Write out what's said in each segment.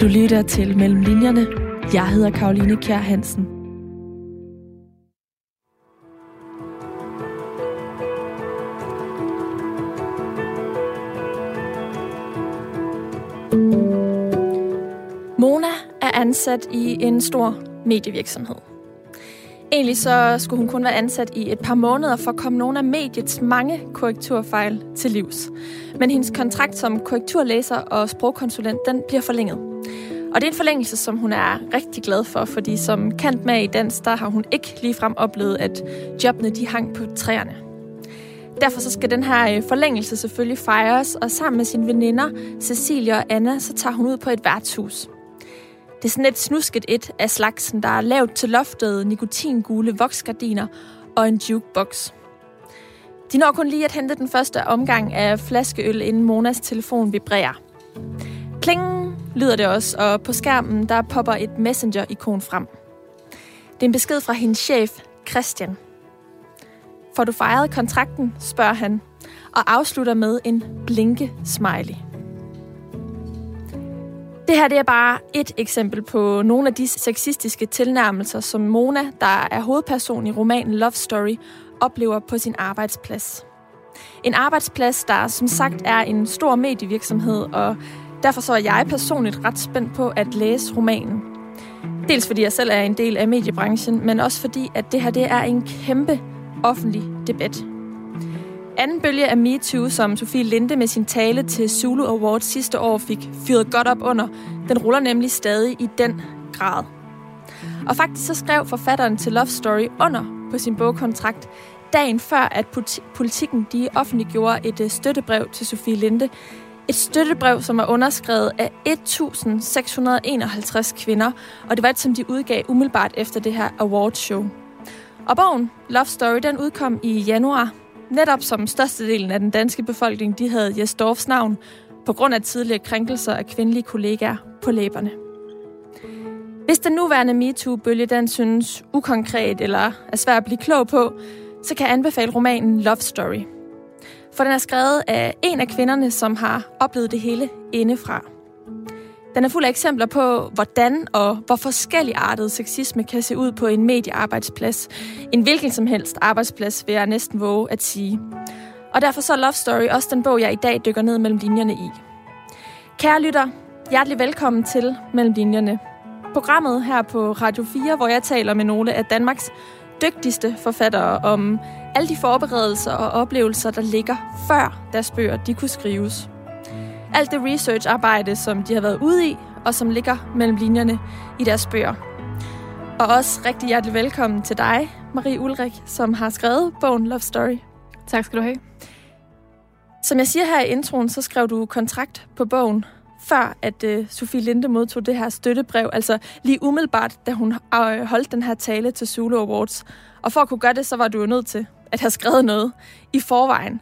Du lytter til Mellem Linjerne. Jeg hedder Karoline Kjær Hansen. Mona er ansat i en stor medievirksomhed. Egentlig så skulle hun kun være ansat i et par måneder for at komme nogle af mediets mange korrekturfejl til livs. Men hendes kontrakt som korrekturlæser og sprogkonsulent, den bliver forlænget. Og det er en forlængelse, som hun er rigtig glad for, fordi som kendt med i dans, der har hun ikke ligefrem oplevet, at jobbene de hang på træerne. Derfor så skal den her øh, forlængelse selvfølgelig fejres, og sammen med sine veninder, Cecilia og Anna, så tager hun ud på et værtshus. Det er sådan et snusket et af slagsen, der er lavt til loftet, nikotingule voksgardiner og en jukebox. De når kun lige at hente den første omgang af flaskeøl, inden Monas telefon vibrerer. Klingen lyder det også, og på skærmen der popper et messenger-ikon frem. Det er en besked fra hendes chef, Christian. Får du fejret kontrakten, spørger han, og afslutter med en blinke smiley. Det her det er bare et eksempel på nogle af de sexistiske tilnærmelser, som Mona, der er hovedperson i romanen Love Story, oplever på sin arbejdsplads. En arbejdsplads, der som sagt er en stor medievirksomhed, og derfor så er jeg personligt ret spændt på at læse romanen. Dels fordi jeg selv er en del af mediebranchen, men også fordi, at det her det er en kæmpe offentlig debat. Anden bølge af MeToo, som Sofie Linde med sin tale til Zulu Awards sidste år fik fyret godt op under, den ruller nemlig stadig i den grad. Og faktisk så skrev forfatteren til Love Story under på sin bogkontrakt, dagen før, at politikken de offentliggjorde et øh, støttebrev til Sofie Linde. Et støttebrev, som er underskrevet af 1.651 kvinder, og det var et, som de udgav umiddelbart efter det her awardshow. Og bogen Love Story, den udkom i januar Netop som størstedelen af den danske befolkning, de havde Jes Dorfs navn på grund af tidligere krænkelser af kvindelige kollegaer på læberne. Hvis den nuværende MeToo-bølge den synes ukonkret eller er svær at blive klog på, så kan jeg anbefale romanen Love Story. For den er skrevet af en af kvinderne, som har oplevet det hele indefra. Den er fuld af eksempler på, hvordan og hvor forskelligartet sexisme kan se ud på en mediearbejdsplads. En hvilken som helst arbejdsplads, vil jeg næsten våge at sige. Og derfor så er Love Story også den bog, jeg i dag dykker ned mellem linjerne i. Kære lytter, hjertelig velkommen til Mellem Linjerne. Programmet her på Radio 4, hvor jeg taler med nogle af Danmarks dygtigste forfattere om alle de forberedelser og oplevelser, der ligger før deres bøger de kunne skrives. Alt det research-arbejde, som de har været ude i, og som ligger mellem linjerne i deres bøger. Og også rigtig hjertelig velkommen til dig, Marie Ulrik, som har skrevet bogen Love Story. Tak skal du have. Som jeg siger her i introen, så skrev du kontrakt på bogen, før at øh, Sofie Linde modtog det her støttebrev, altså lige umiddelbart, da hun øh, holdt den her tale til Zulu Awards. Og for at kunne gøre det, så var du jo nødt til at have skrevet noget i forvejen.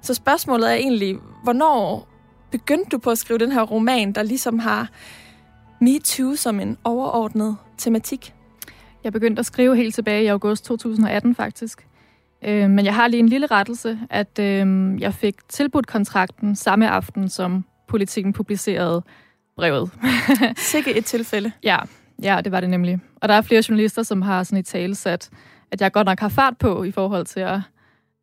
Så spørgsmålet er egentlig, hvornår begyndte du på at skrive den her roman, der ligesom har MeToo som en overordnet tematik? Jeg begyndte at skrive helt tilbage i august 2018 faktisk. Øh, men jeg har lige en lille rettelse, at øh, jeg fik tilbudt kontrakten samme aften, som politikken publicerede brevet. Sikke et tilfælde. Ja, ja, det var det nemlig. Og der er flere journalister, som har sådan et tale sat, at jeg godt nok har fart på i forhold til at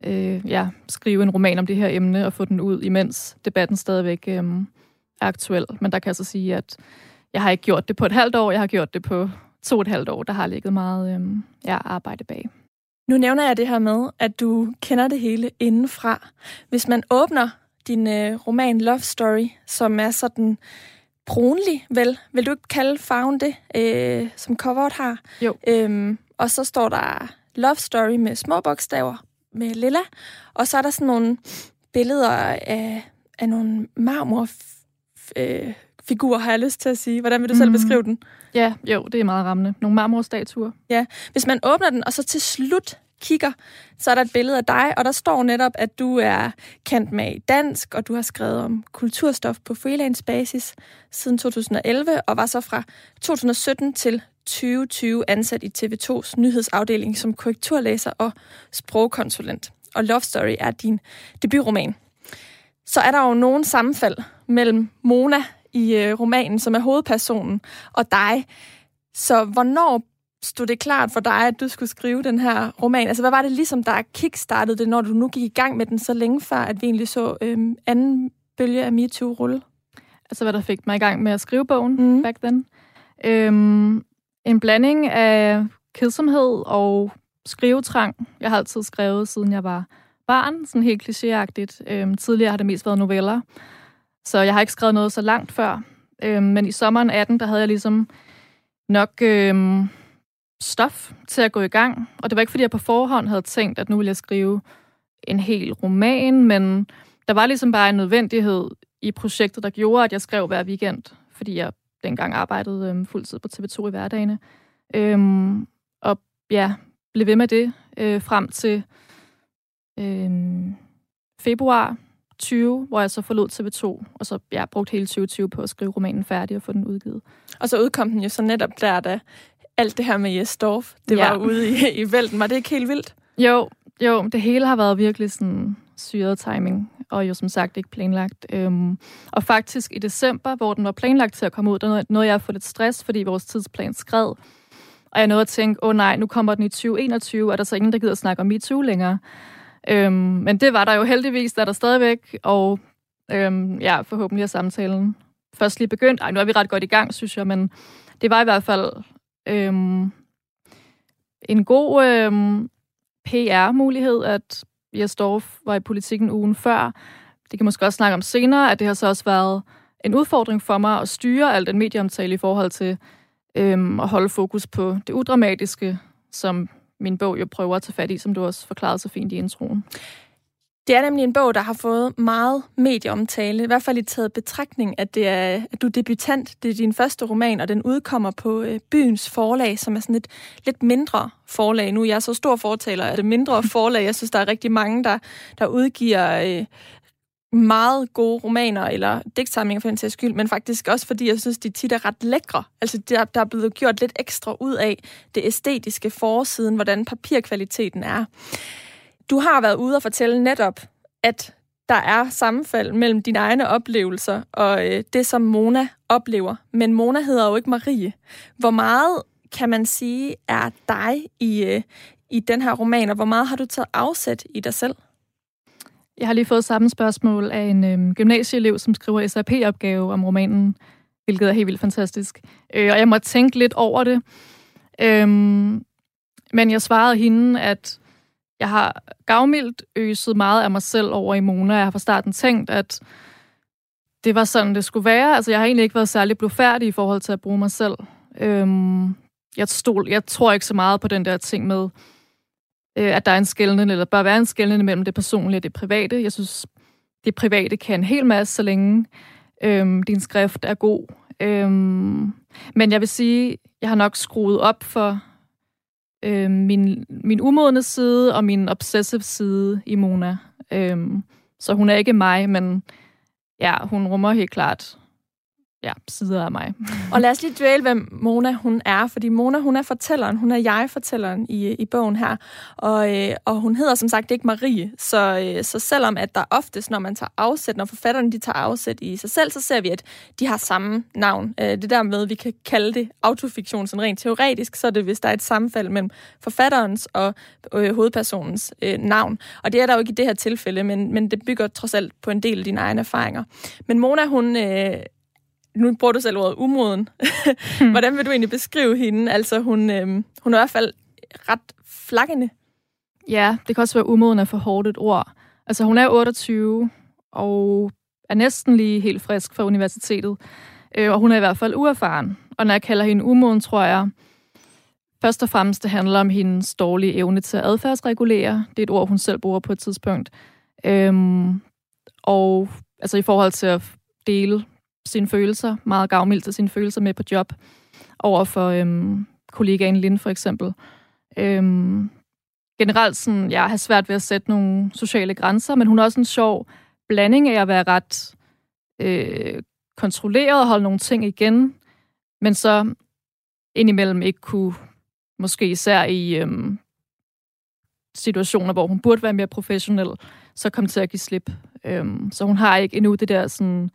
øh, ja, skrive en roman om det her emne og få den ud, imens debatten stadigvæk øh, er aktuel. Men der kan jeg så sige, at jeg har ikke gjort det på et halvt år, jeg har gjort det på to og et halvt år. Der har ligget meget øh, ja, arbejde bag. Nu nævner jeg det her med, at du kender det hele indenfra. Hvis man åbner din øh, roman Love Story, som er sådan brunlig, vel? Vil du ikke kalde farven det, øh, som coveret har? Jo. Øhm, og så står der Love Story med små bogstaver med lilla. Og så er der sådan nogle billeder af, af nogle marmorfigurer, øh, har jeg lyst til at sige. Hvordan vil du mm. selv beskrive den? Ja, jo, det er meget rammende. Nogle marmorstatuer. Ja, hvis man åbner den, og så til slut kigger, så er der et billede af dig, og der står netop, at du er kendt med i dansk, og du har skrevet om kulturstof på freelance basis siden 2011, og var så fra 2017 til 2020 ansat i TV2's nyhedsafdeling som korrekturlæser og sprogkonsulent. Og Love Story er din debutroman. Så er der jo nogen sammenfald mellem Mona i øh, romanen, som er hovedpersonen, og dig. Så hvornår stod det klart for dig, at du skulle skrive den her roman? Altså, hvad var det ligesom, der kickstartede det, når du nu gik i gang med den så længe før, at vi egentlig så øhm, anden bølge af MeToo rulle? Altså, hvad der fik mig i gang med at skrive bogen mm. back then? Øhm, en blanding af kedsomhed og skrivetrang. Jeg har altid skrevet, siden jeg var barn, sådan helt klichéagtigt. Øhm, tidligere har det mest været noveller, så jeg har ikke skrevet noget så langt før. Øhm, men i sommeren 18, der havde jeg ligesom nok øhm, stof til at gå i gang. Og det var ikke, fordi jeg på forhånd havde tænkt, at nu ville jeg skrive en hel roman, men der var ligesom bare en nødvendighed i projektet, der gjorde, at jeg skrev hver weekend, fordi jeg dengang arbejdede øhm, fuldtid på TV2 i hverdagene. Øhm, og ja, blev ved med det øh, frem til øh, februar 20, hvor jeg så forlod TV2, og så ja, brugte hele 2020 på at skrive romanen færdig og få den udgivet. Og så udkom den jo så netop der, da alt det her med Jes Dorf, det ja. var ude i, i vælten. Var det ikke helt vildt? Jo, jo, det hele har været virkelig sådan syret timing, og jo som sagt ikke planlagt. Øhm, og faktisk i december, hvor den var planlagt til at komme ud, der nåede jeg at få lidt stress, fordi vores tidsplan skred. Og jeg nåede at tænke, åh oh, nej, nu kommer den i 2021, og der er så ingen, der gider at snakke om MeToo længere. Øhm, men det var der jo heldigvis, der er der stadigvæk, og øhm, ja, forhåbentlig er samtalen først lige begyndt. Ej, nu er vi ret godt i gang, synes jeg, men det var i hvert fald øhm, en god øhm, PR-mulighed, at Jes Dorf var i politikken ugen før. Det kan måske også snakke om senere, at det har så også været en udfordring for mig at styre alt den medieomtale i forhold til øhm, at holde fokus på det udramatiske, som min bog jo prøver at tage fat i, som du også forklarede så fint i introen. Det er nemlig en bog, der har fået meget medieomtale, i hvert fald i taget betragtning, at, det er, at du er debutant. Det er din første roman, og den udkommer på øh, Byens Forlag, som er sådan et lidt mindre forlag. Nu er jeg så stor fortaler af det mindre forlag. Jeg synes, der er rigtig mange, der, der udgiver øh, meget gode romaner, eller digtsamlinger for den sags skyld, men faktisk også fordi, jeg synes, de tit er ret lækre. Altså, der, der er blevet gjort lidt ekstra ud af det æstetiske forsiden, hvordan papirkvaliteten er. Du har været ude og fortælle netop, at der er sammenfald mellem dine egne oplevelser og øh, det, som Mona oplever. Men Mona hedder jo ikke Marie. Hvor meget, kan man sige, er dig i, øh, i den her roman, og hvor meget har du taget afsæt i dig selv? Jeg har lige fået samme spørgsmål af en øh, gymnasieelev, som skriver SAP-opgave om romanen, hvilket er helt vildt fantastisk. Øh, og jeg må tænke lidt over det. Øh, men jeg svarede hende, at jeg har gavmildt øset meget af mig selv over i Mona. Jeg har fra starten tænkt, at det var sådan, det skulle være. Altså, jeg har egentlig ikke været særlig blufærdig i forhold til at bruge mig selv. Øhm, jeg, stol, jeg tror ikke så meget på den der ting med, øh, at der er en skældende, eller bør være en skældende mellem det personlige og det private. Jeg synes, det private kan en hel masse, så længe øhm, din skrift er god. Øhm, men jeg vil sige, jeg har nok skruet op for øh, min, min umodne side og min obsessive side i Mona. Øh, så hun er ikke mig, men ja, hun rummer helt klart ja, sider af mig. og lad os lige dvæle, hvem Mona hun er, fordi Mona hun er fortælleren, hun er jeg-fortælleren i, i bogen her, og, øh, og hun hedder som sagt ikke Marie, så, øh, så selvom at der oftest, når man tager afsæt, når forfatterne de tager afsæt i sig selv, så ser vi, at de har samme navn. Øh, det der med, vi kan kalde det autofiktion, sådan rent teoretisk, så er det, hvis der er et sammenfald mellem forfatterens og øh, hovedpersonens øh, navn. Og det er der jo ikke i det her tilfælde, men, men det bygger trods alt på en del af dine egne erfaringer. Men Mona, hun... Øh, nu bruger du selv ordet umoden. Hmm. Hvordan vil du egentlig beskrive hende? Altså, hun, øh, hun er i hvert fald ret flakkende. Ja, det kan også være umoden at for hårdt et ord. Altså, hun er 28 og er næsten lige helt frisk fra universitetet. Øh, og hun er i hvert fald uerfaren. Og når jeg kalder hende umoden, tror jeg, først og fremmest det handler om hendes dårlige evne til at adfærdsregulere. Det er et ord, hun selv bruger på et tidspunkt. Øhm, og altså i forhold til at dele sine følelser, meget gavmildt til sine følelser med på job, over for øhm, kollegaen Lind for eksempel. Øhm, generelt sådan, jeg har svært ved at sætte nogle sociale grænser, men hun er også en sjov blanding af at være ret øh, kontrolleret og holde nogle ting igen, men så indimellem ikke kunne, måske især i øhm, situationer, hvor hun burde være mere professionel, så komme til at give slip. Øhm, så hun har ikke endnu det der sådan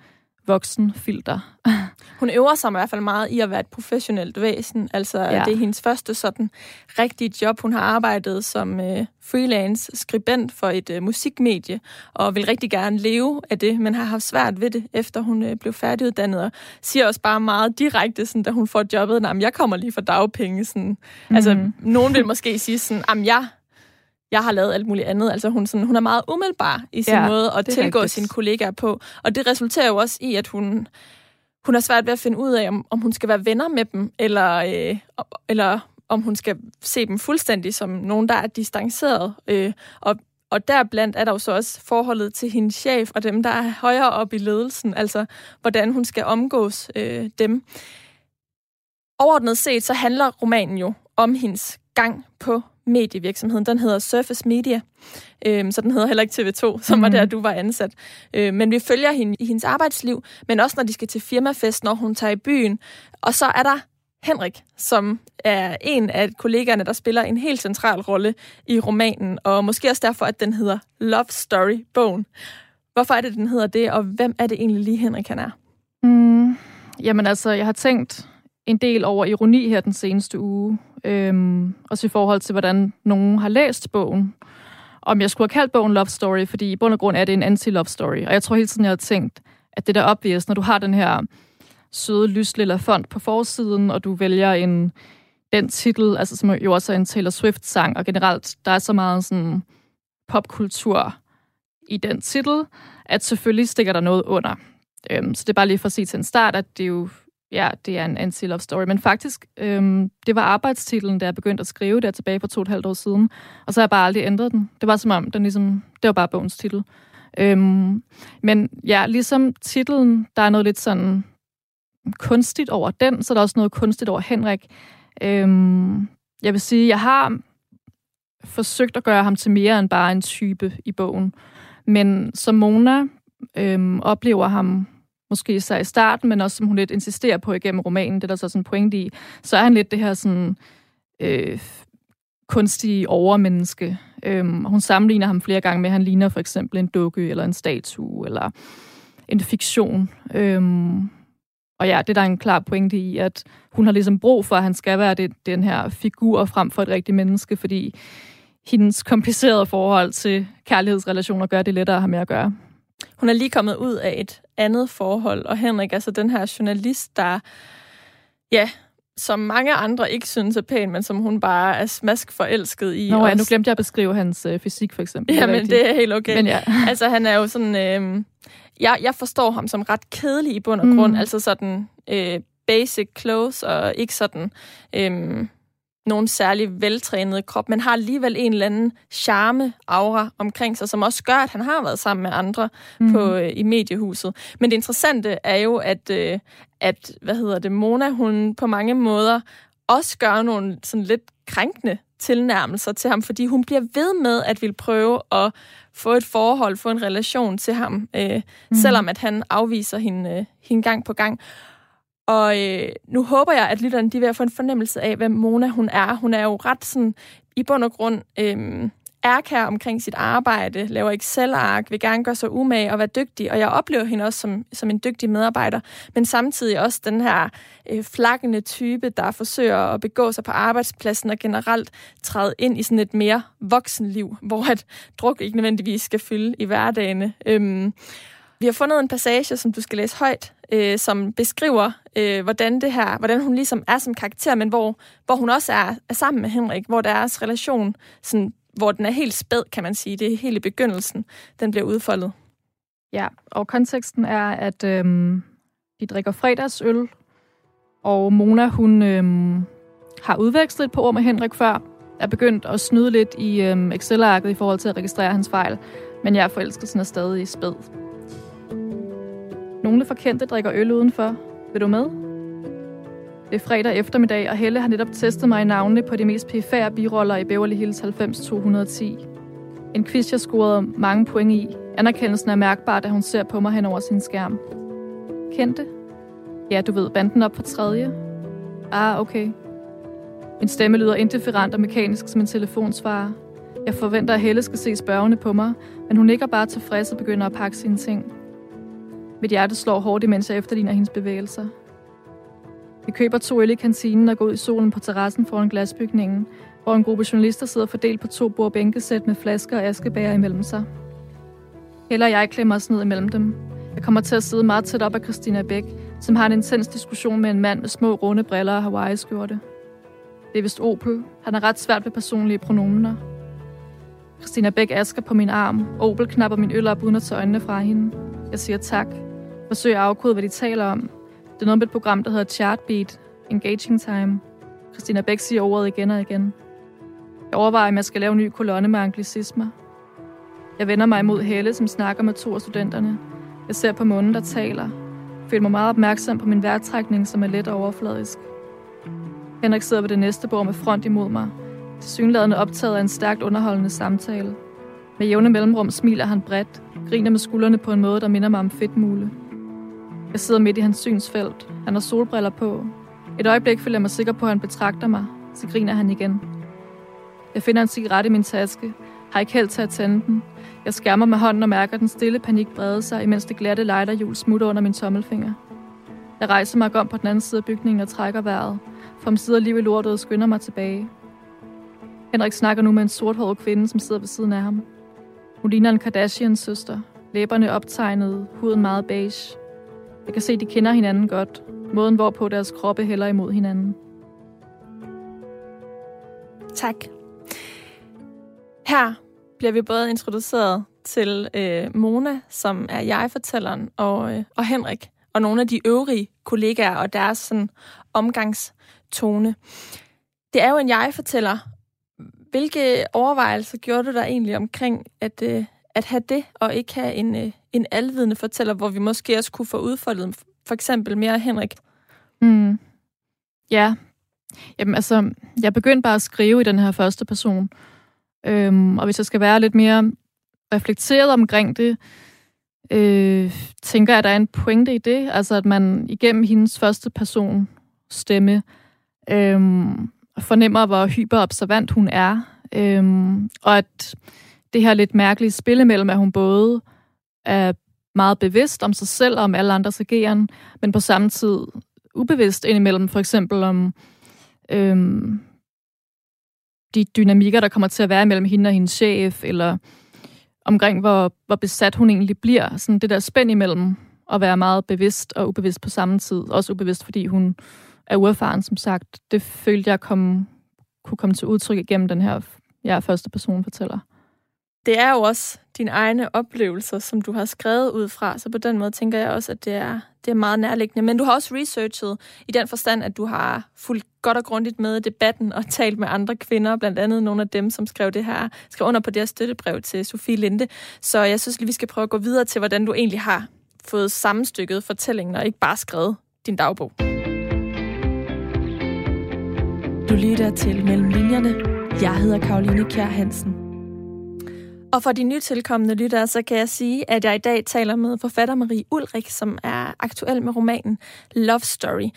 voksenfilter. Hun øver sig i hvert fald meget i at være et professionelt væsen. Altså, ja. det er hendes første sådan rigtige job. Hun har arbejdet som øh, freelance skribent for et øh, musikmedie, og vil rigtig gerne leve af det, men har haft svært ved det, efter hun øh, blev færdiguddannet, og siger også bare meget direkte, sådan, da hun får jobbet, at jeg kommer lige for dagpenge. Sådan. Mm. Altså, mhm. nogen vil måske sige sådan, at jeg jeg har lavet alt muligt andet. Altså hun, sådan, hun er meget umiddelbar i sin ja, måde at tilgå rigtigt. sine kollegaer på. Og det resulterer jo også i, at hun, hun har svært ved at finde ud af, om, om hun skal være venner med dem, eller, øh, eller om hun skal se dem fuldstændig som nogen, der er distanceret. Øh, og, og deriblandt er der jo så også forholdet til hendes chef og dem, der er højere op i ledelsen, altså hvordan hun skal omgås øh, dem. Overordnet set, så handler romanen jo om hendes gang på medievirksomheden. Den hedder Surface Media, øhm, så den hedder heller ikke TV2, som mm. var mhm. der, du var ansat. Øh, men vi følger hende i hendes arbejdsliv, men også når de skal til firmafest, når hun tager i byen. Og så er der Henrik, som er en af kollegaerne, der spiller en helt central rolle i romanen, og måske også derfor, at den hedder Love Story-bogen. Hvorfor er det, den hedder det, og hvem er det egentlig lige, Henrik han er? Mm, jamen altså, jeg har tænkt en del over ironi her den seneste uge, øhm, også i forhold til, hvordan nogen har læst bogen. Om jeg skulle have kaldt bogen Love Story, fordi i bund og grund er det en anti-love story. Og jeg tror hele tiden, jeg har tænkt, at det der obvious, når du har den her søde, lyslilla font på forsiden, og du vælger en den titel, altså som jo også er en Taylor Swift-sang, og generelt, der er så meget sådan popkultur i den titel, at selvfølgelig stikker der noget under. Øhm, så det er bare lige for at sige til en start, at det er jo ja, det er en anti-love story. Men faktisk, øhm, det var arbejdstitlen, da jeg begyndte at skrive der tilbage for to og et halvt år siden. Og så har jeg bare aldrig ændret den. Det var som om, den ligesom, det var bare bogens titel. Øhm, men ja, ligesom titlen, der er noget lidt sådan kunstigt over den, så er der også noget kunstigt over Henrik. Øhm, jeg vil sige, jeg har forsøgt at gøre ham til mere end bare en type i bogen. Men som Mona øhm, oplever ham måske især i starten, men også som hun lidt insisterer på igennem romanen, det er der så sådan en pointe i, så er han lidt det her sådan øh, kunstige overmenneske. Øhm, hun sammenligner ham flere gange med, at han ligner for eksempel en dukke, eller en statue, eller en fiktion. Øhm, og ja, det er der en klar pointe i, at hun har ligesom brug for, at han skal være det, den her figur frem for et rigtigt menneske, fordi hendes komplicerede forhold til kærlighedsrelationer gør det lettere at have med at gøre. Hun er lige kommet ud af et andet forhold, og Henrik, altså den her journalist, der, ja, som mange andre ikke synes er pæn, men som hun bare er smask forelsket i. Nå ja, nu glemte jeg at beskrive hans øh, fysik, for eksempel. Ja, men det er helt okay. Men ja. altså, han er jo sådan... Øh, jeg, jeg forstår ham som ret kedelig i bund og grund. Mm. Altså sådan øh, basic clothes, og ikke sådan... Øh, nogen særlig veltrænet krop, men har alligevel en eller anden charme, aura omkring sig, som også gør, at han har været sammen med andre mm. på, øh, i mediehuset. Men det interessante er jo, at, øh, at hvad hedder det, Mona, hun på mange måder også gør nogle sådan lidt krænkende tilnærmelser til ham, fordi hun bliver ved med at vil prøve at få et forhold, få en relation til ham, øh, mm. selvom at han afviser hende, øh, hende gang på gang. Og øh, nu håber jeg, at lytterne de vil få en fornemmelse af, hvem Mona hun er. Hun er jo ret sådan, i bund og grund øh, ærkær omkring sit arbejde, laver Excel-ark, vil gerne gøre sig umage og være dygtig. Og jeg oplever hende også som, som en dygtig medarbejder, men samtidig også den her øh, flakkende type, der forsøger at begå sig på arbejdspladsen og generelt træde ind i sådan et mere voksenliv, hvor at druk ikke nødvendigvis skal fylde i hverdagen. Øhm, vi har fundet en passage, som du skal læse højt, øh, som beskriver, øh, hvordan det her, hvordan hun ligesom er som karakter, men hvor, hvor hun også er, er sammen med Henrik, hvor deres relation, sådan, hvor den er helt spæd, kan man sige, det er helt i begyndelsen, den bliver udfoldet. Ja, og konteksten er, at øh, de drikker fredagsøl, og Mona, hun øh, har udvekslet et par ord med Henrik før, er begyndt at snyde lidt i øh, Excel-arket i forhold til at registrere hans fejl, men jeg er forelskelsen er stadig spæd. Nogle fra kendte drikker øl udenfor. Vil du med? Det er fredag eftermiddag, og Helle har netop testet mig i navnene på de mest pæfære biroller i Beverly Hills 90210. En quiz, jeg scorede mange point i. Anerkendelsen er mærkbar, da hun ser på mig hen over sin skærm. Kendte? Ja, du ved, banden op på tredje. Ah, okay. Min stemme lyder indifferent og mekanisk som en telefonsvarer. Jeg forventer, at Helle skal se spørgende på mig, men hun ligger bare tilfreds og begynder at pakke sine ting. Mit hjerte slår hårdt, imens jeg efterligner hendes bevægelser. Vi køber to øl i kantinen og går ud i solen på terrassen foran glasbygningen, hvor en gruppe journalister sidder fordelt på to bordbænkesæt med flasker og askebæger imellem sig. Heller jeg klemmer os ned imellem dem. Jeg kommer til at sidde meget tæt op af Christina Bæk, som har en intens diskussion med en mand med små runde briller og Hawaii-skjorte. Det er vist Opel. Han er ret svært ved personlige pronomener. Christina Bæk asker på min arm. Opel knapper min øl op uden at tage øjnene fra hende. Jeg siger tak forsøge at afkode, hvad de taler om. Det er noget med et program, der hedder Chartbeat. Engaging Time. Christina Bæk siger ordet igen og igen. Jeg overvejer, om jeg skal lave en ny kolonne med anglicismer. Jeg vender mig imod Helle, som snakker med to af studenterne. Jeg ser på munden, der taler. Jeg føler mig meget opmærksom på min vejrtrækning, som er let overfladisk. Henrik sidder ved det næste bord med front imod mig. Til synlædende optaget af en stærkt underholdende samtale. Med jævne mellemrum smiler han bredt, griner med skuldrene på en måde, der minder mig om fedtmule. Jeg sidder midt i hans synsfelt. Han har solbriller på. Et øjeblik føler jeg mig sikker på, at han betragter mig. Så griner han igen. Jeg finder en cigaret i min taske. Har ikke held til at tænde den. Jeg skærmer med hånden og mærker den stille panik brede sig, imens det glatte lighterhjul smutter under min tommelfinger. Jeg rejser mig om på den anden side af bygningen og trækker vejret. For om sidder liv i lortet og skynder mig tilbage. Henrik snakker nu med en sorthåret kvinde, som sidder ved siden af ham. Hun ligner en Kardashians søster. Læberne optegnet, huden meget beige. Jeg kan se, at de kender hinanden godt. Måden, hvorpå deres kroppe hælder imod hinanden. Tak. Her bliver vi både introduceret til øh, Mona, som er jeg-fortælleren, og, øh, og Henrik, og nogle af de øvrige kollegaer og deres sådan, omgangstone. Det er jo en jeg-fortæller. Hvilke overvejelser gjorde du der egentlig omkring at, øh, at have det, og ikke have en, øh, en alvidende fortæller, hvor vi måske også kunne få udfoldet for eksempel mere Henrik? Mm. Ja. Jamen altså, jeg begyndte bare at skrive i den her første person. Øhm, og hvis jeg skal være lidt mere reflekteret omkring det, øh, tænker jeg, at der er en pointe i det. Altså, at man igennem hendes første person stemme øh, fornemmer, hvor hyperobservant hun er. Øh, og at det her lidt mærkelige spil mellem, at hun både er meget bevidst om sig selv og om alle andres ageren, men på samme tid ubevidst indimellem, for eksempel om øhm, de dynamikker, der kommer til at være mellem hende og hendes chef, eller omkring, hvor, hvor besat hun egentlig bliver. Sådan det der spænd imellem at være meget bevidst og ubevidst på samme tid. Også ubevidst, fordi hun er uerfaren, som sagt. Det følte jeg kom, kunne komme til udtryk igennem den her ja, første person fortæller. Det er jo også dine egne oplevelser, som du har skrevet ud fra, så på den måde tænker jeg også, at det er, det er meget nærliggende. Men du har også researchet i den forstand, at du har fulgt godt og grundigt med debatten og talt med andre kvinder, blandt andet nogle af dem, som skrev det her, skrev under på det her støttebrev til Sofie Linde. Så jeg synes lige, vi skal prøve at gå videre til, hvordan du egentlig har fået sammenstykket fortællingen, og ikke bare skrevet din dagbog. Du lytter til Mellem Linjerne. Jeg hedder Karoline Kjær Hansen. Og for de nytilkommende lyttere, så kan jeg sige, at jeg i dag taler med forfatter Marie Ulrik, som er aktuel med romanen Love Story.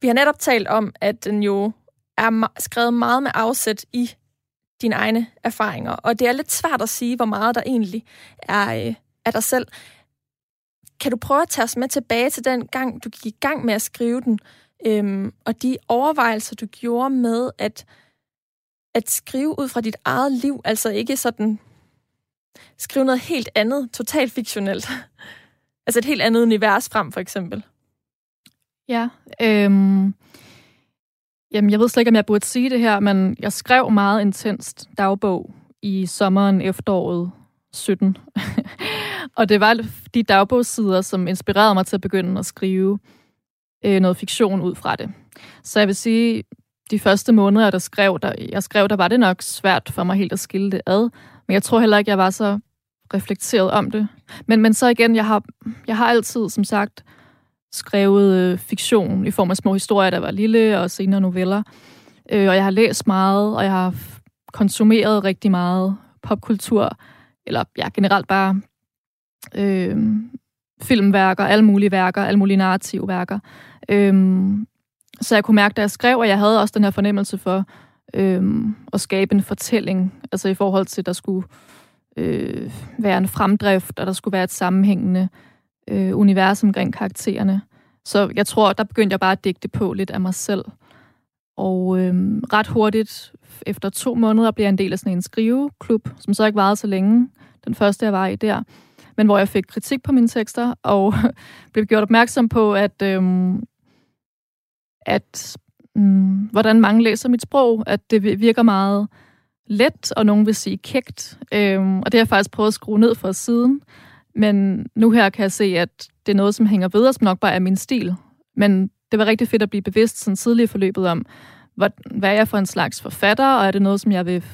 Vi har netop talt om, at den jo er skrevet meget med afsæt i dine egne erfaringer, og det er lidt svært at sige, hvor meget der egentlig er øh, af dig selv. Kan du prøve at tage os med tilbage til den gang, du gik i gang med at skrive den, øhm, og de overvejelser, du gjorde med at, at skrive ud fra dit eget liv, altså ikke sådan skrive noget helt andet, totalt fiktionelt. altså et helt andet univers frem, for eksempel. Ja, øhm, jamen jeg ved slet ikke, om jeg burde sige det her, men jeg skrev meget intenst dagbog i sommeren efteråret 17. og det var de dagbogssider, som inspirerede mig til at begynde at skrive øh, noget fiktion ud fra det. Så jeg vil sige, de første måneder, der skrev, der, jeg skrev, der var det nok svært for mig helt at skille det ad. Men jeg tror heller ikke, jeg var så reflekteret om det. Men, men så igen, jeg har, jeg har altid, som sagt, skrevet øh, fiktion i form af små historier, der var lille, og senere noveller. Øh, og jeg har læst meget, og jeg har konsumeret rigtig meget popkultur, eller ja, generelt bare øh, filmværker, alle mulige værker, alle mulige narrative værker. Øh, så jeg kunne mærke, da jeg skrev, og jeg havde også den her fornemmelse for øh, at skabe en fortælling, altså i forhold til, at der skulle øh, være en fremdrift, og der skulle være et sammenhængende øh, univers omkring karaktererne. Så jeg tror, der begyndte jeg bare at digte på lidt af mig selv. Og øh, ret hurtigt, efter to måneder, blev jeg en del af sådan en skriveklub, som så ikke varede så længe. Den første, jeg var i der. Men hvor jeg fik kritik på mine tekster, og blev gjort opmærksom på, at, øh, at mm, hvordan mange læser mit sprog, at det virker meget let, og nogen vil sige kægt. Øhm, og det har jeg faktisk prøvet at skrue ned for siden. Men nu her kan jeg se, at det er noget, som hænger ved som nok bare er min stil. Men det var rigtig fedt at blive bevidst sådan tidligere i forløbet om, hvad, hvad er jeg for en slags forfatter, og er det noget, som jeg vil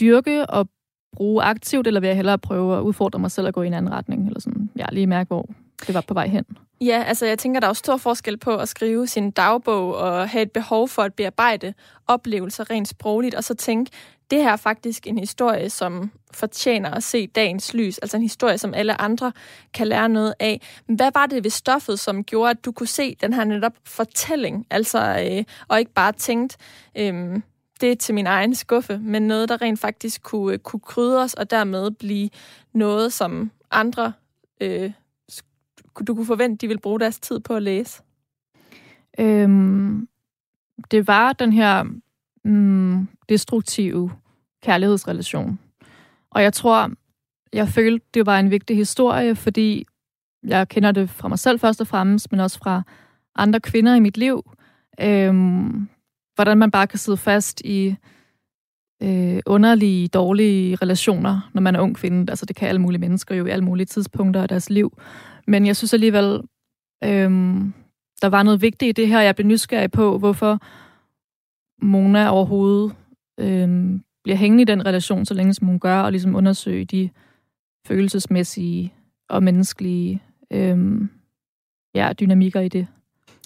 dyrke og bruge aktivt, eller vil jeg hellere prøve at udfordre mig selv at gå i en anden retning, eller sådan, ja, lige mærke, hvor det var på vej hen. Ja, altså jeg tænker, der er jo stor forskel på at skrive sin dagbog og have et behov for at bearbejde oplevelser rent sprogligt, og så tænke, det her er faktisk en historie, som fortjener at se dagens lys, altså en historie, som alle andre kan lære noget af. Men hvad var det ved stoffet, som gjorde, at du kunne se den her netop fortælling, altså, øh, og ikke bare tænkt, øh, det er til min egen skuffe, men noget, der rent faktisk kunne, kunne krydres og dermed blive noget, som andre, øh, du kunne forvente, de vil bruge deres tid på at læse? Øhm, det var den her mm, destruktive kærlighedsrelation. Og jeg tror, jeg følte, det var en vigtig historie, fordi jeg kender det fra mig selv først og fremmest, men også fra andre kvinder i mit liv. Øhm, hvordan man bare kan sidde fast i øh, underlige, dårlige relationer, når man er ung kvinde. Altså det kan alle mulige mennesker jo i alle mulige tidspunkter af deres liv. Men jeg synes alligevel, øhm, der var noget vigtigt i det her. Jeg blev nysgerrig på, hvorfor Mona overhovedet øhm, bliver hængende i den relation, så længe som hun gør, og ligesom undersøge de følelsesmæssige og menneskelige øhm, ja, dynamikker i det.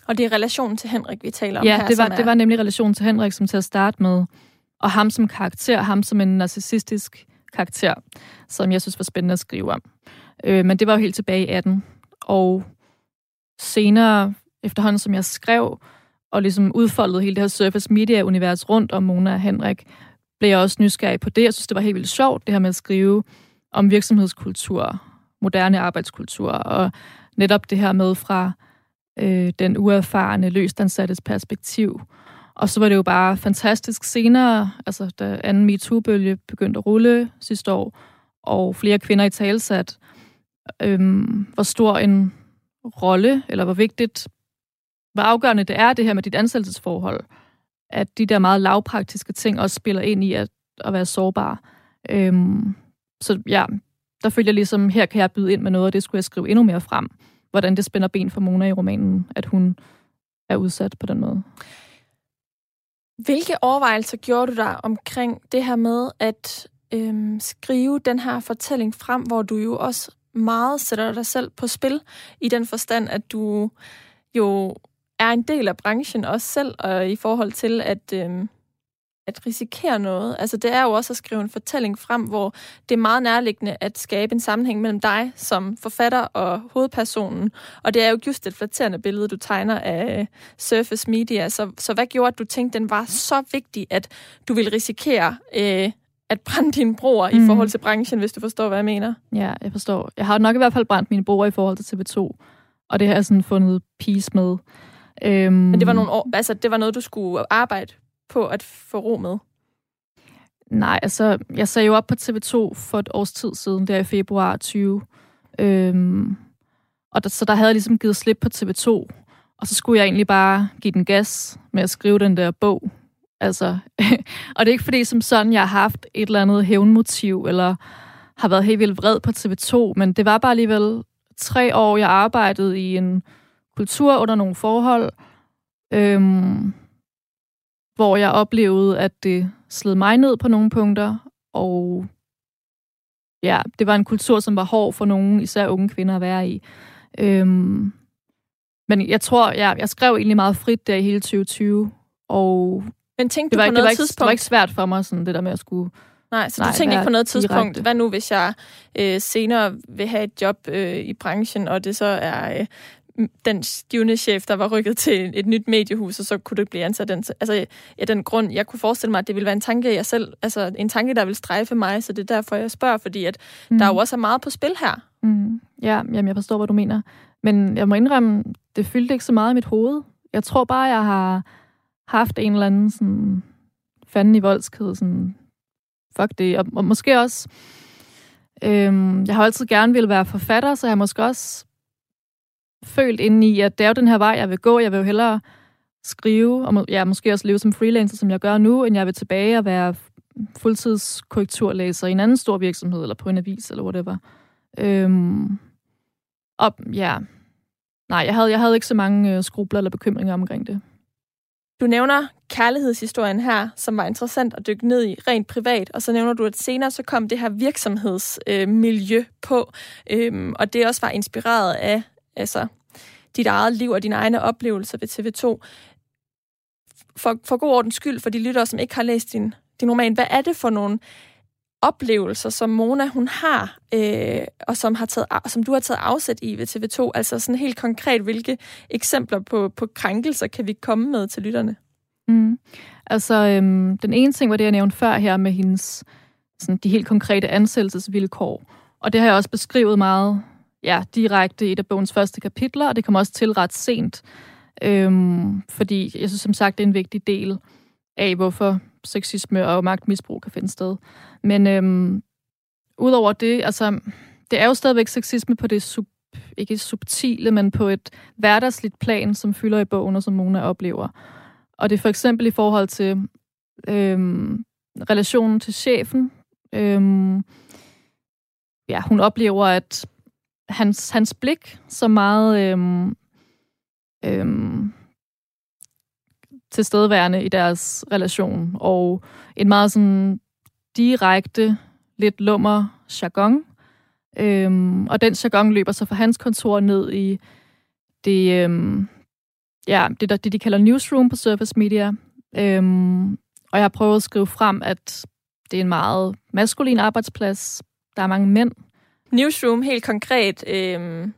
Og det er relationen til Henrik, vi taler om ja, her. det var, er... det var nemlig relationen til Henrik, som til at starte med, og ham som karakter, ham som en narcissistisk karakter, som jeg synes var spændende at skrive om. Øh, men det var jo helt tilbage i 18. Og senere, efterhånden som jeg skrev, og ligesom udfoldede hele det her surface media-univers rundt om Mona og Henrik, blev jeg også nysgerrig på det. Jeg synes, det var helt vildt sjovt, det her med at skrive om virksomhedskultur, moderne arbejdskultur, og netop det her med fra øh, den uerfarne løstansattes perspektiv. Og så var det jo bare fantastisk senere, altså da anden MeToo-bølge begyndte at rulle sidste år, og flere kvinder i talsat, øhm, hvor stor en rolle, eller hvor vigtigt, hvor afgørende det er, det her med dit ansættelsesforhold, at de der meget lavpraktiske ting også spiller ind i at, at være sårbar. Øhm, så ja, der følger jeg ligesom, her kan jeg byde ind med noget, og det skulle jeg skrive endnu mere frem hvordan det spænder ben for Mona i romanen, at hun er udsat på den måde. Hvilke overvejelser gjorde du der omkring det her med at øhm, skrive den her fortælling frem, hvor du jo også meget sætter dig selv på spil, i den forstand, at du jo er en del af branchen også selv, og i forhold til at øh, at risikere noget. Altså det er jo også at skrive en fortælling frem, hvor det er meget nærliggende at skabe en sammenhæng mellem dig som forfatter og hovedpersonen. Og det er jo just et flatterende billede, du tegner af øh, Surface Media. Så, så hvad gjorde, at du tænkte, den var så vigtig, at du ville risikere øh, at brænde dine broer mm. i forhold til branchen, hvis du forstår, hvad jeg mener? Ja, jeg forstår. Jeg har nok i hvert fald brændt mine broer i forhold til TV2. Og det har jeg sådan fundet peace med. Øhm, Men det var, nogle år, altså, det var noget, du skulle arbejde på at få ro med? Nej, altså, jeg sagde jo op på TV2 for et års tid siden, der i februar 20. Øhm, og der, så der havde jeg ligesom givet slip på TV2, og så skulle jeg egentlig bare give den gas med at skrive den der bog. Altså, og det er ikke fordi, som sådan, jeg har haft et eller andet hævnmotiv, eller har været helt vildt vred på TV2, men det var bare alligevel tre år, jeg arbejdede i en kultur under nogle forhold, øhm, hvor jeg oplevede, at det sled mig ned på nogle punkter, og ja, det var en kultur, som var hård for nogen, især unge kvinder at være i. Øhm, men jeg tror, jeg, jeg skrev egentlig meget frit der i hele 2020, og men tænkte det var, du på ikke, noget det var ikke, tidspunkt? Det var ikke svært for mig, sådan det der med at skulle... Nej, så nej, du tænkte ikke på noget tidspunkt, direkte. hvad nu hvis jeg øh, senere vil have et job øh, i branchen, og det så er øh, den stivende chef, der var rykket til et nyt mediehus, og så kunne du ikke blive ansat. Den, altså, ja, den grund, jeg kunne forestille mig, at det ville være en tanke, jeg selv, altså en tanke, der vil strejfe mig, så det er derfor, jeg spørger, fordi at mm. der jo også er meget på spil her. Mm. Ja, jamen, jeg forstår, hvad du mener. Men jeg må indrømme, det fyldte ikke så meget i mit hoved. Jeg tror bare, jeg har haft en eller anden sådan fanden i voldsked, sådan fuck det. Og, og måske også, øhm, jeg har altid gerne ville være forfatter, så jeg har måske også følt ind i, at det er jo den her vej, jeg vil gå. Jeg vil jo hellere skrive, og må, ja, måske også leve som freelancer, som jeg gør nu, end jeg vil tilbage og være fuldtidskorrekturlæser i en anden stor virksomhed, eller på en avis, eller whatever. Øhm, og ja, nej, jeg havde, jeg havde ikke så mange øh, skrubler eller bekymringer omkring det. Du nævner kærlighedshistorien her, som var interessant at dykke ned i rent privat, og så nævner du, at senere så kom det her virksomhedsmiljø øh, på, øhm, og det også var inspireret af altså, dit eget liv og dine egne oplevelser ved TV2. For, for god ordens skyld, for de lyttere, som ikke har læst din, din roman, hvad er det for nogle oplevelser, som Mona hun har, øh, og som, har taget, som du har taget afsæt i ved TV2? Altså sådan helt konkret, hvilke eksempler på, på krænkelser kan vi komme med til lytterne? Mm. Altså, øhm, den ene ting var det, jeg nævnte før her med hendes sådan, de helt konkrete ansættelsesvilkår. Og det har jeg også beskrevet meget ja, direkte i et af bogens første kapitler, og det kommer også til ret sent. Øhm, fordi jeg synes som sagt, det er en vigtig del af, hvorfor sexisme og magtmisbrug kan finde sted. Men øhm, udover det, altså, det er jo stadigvæk sexisme på det sub, ikke subtile, men på et hverdagsligt plan, som fylder i bogen, og som Mona oplever. Og det er for eksempel i forhold til øhm, relationen til chefen. Øhm, ja, hun oplever, at hans, hans blik så meget øhm, øhm, tilstedeværende i deres relation, og en meget sådan direkte, lidt lummer jargon. Øhm, og den jargon løber så fra hans kontor ned i det, øhm, ja, det, der, det, de kalder newsroom på Surface Media. Øhm, og jeg har prøvet at skrive frem, at det er en meget maskulin arbejdsplads. Der er mange mænd. Newsroom, helt konkret, øhm,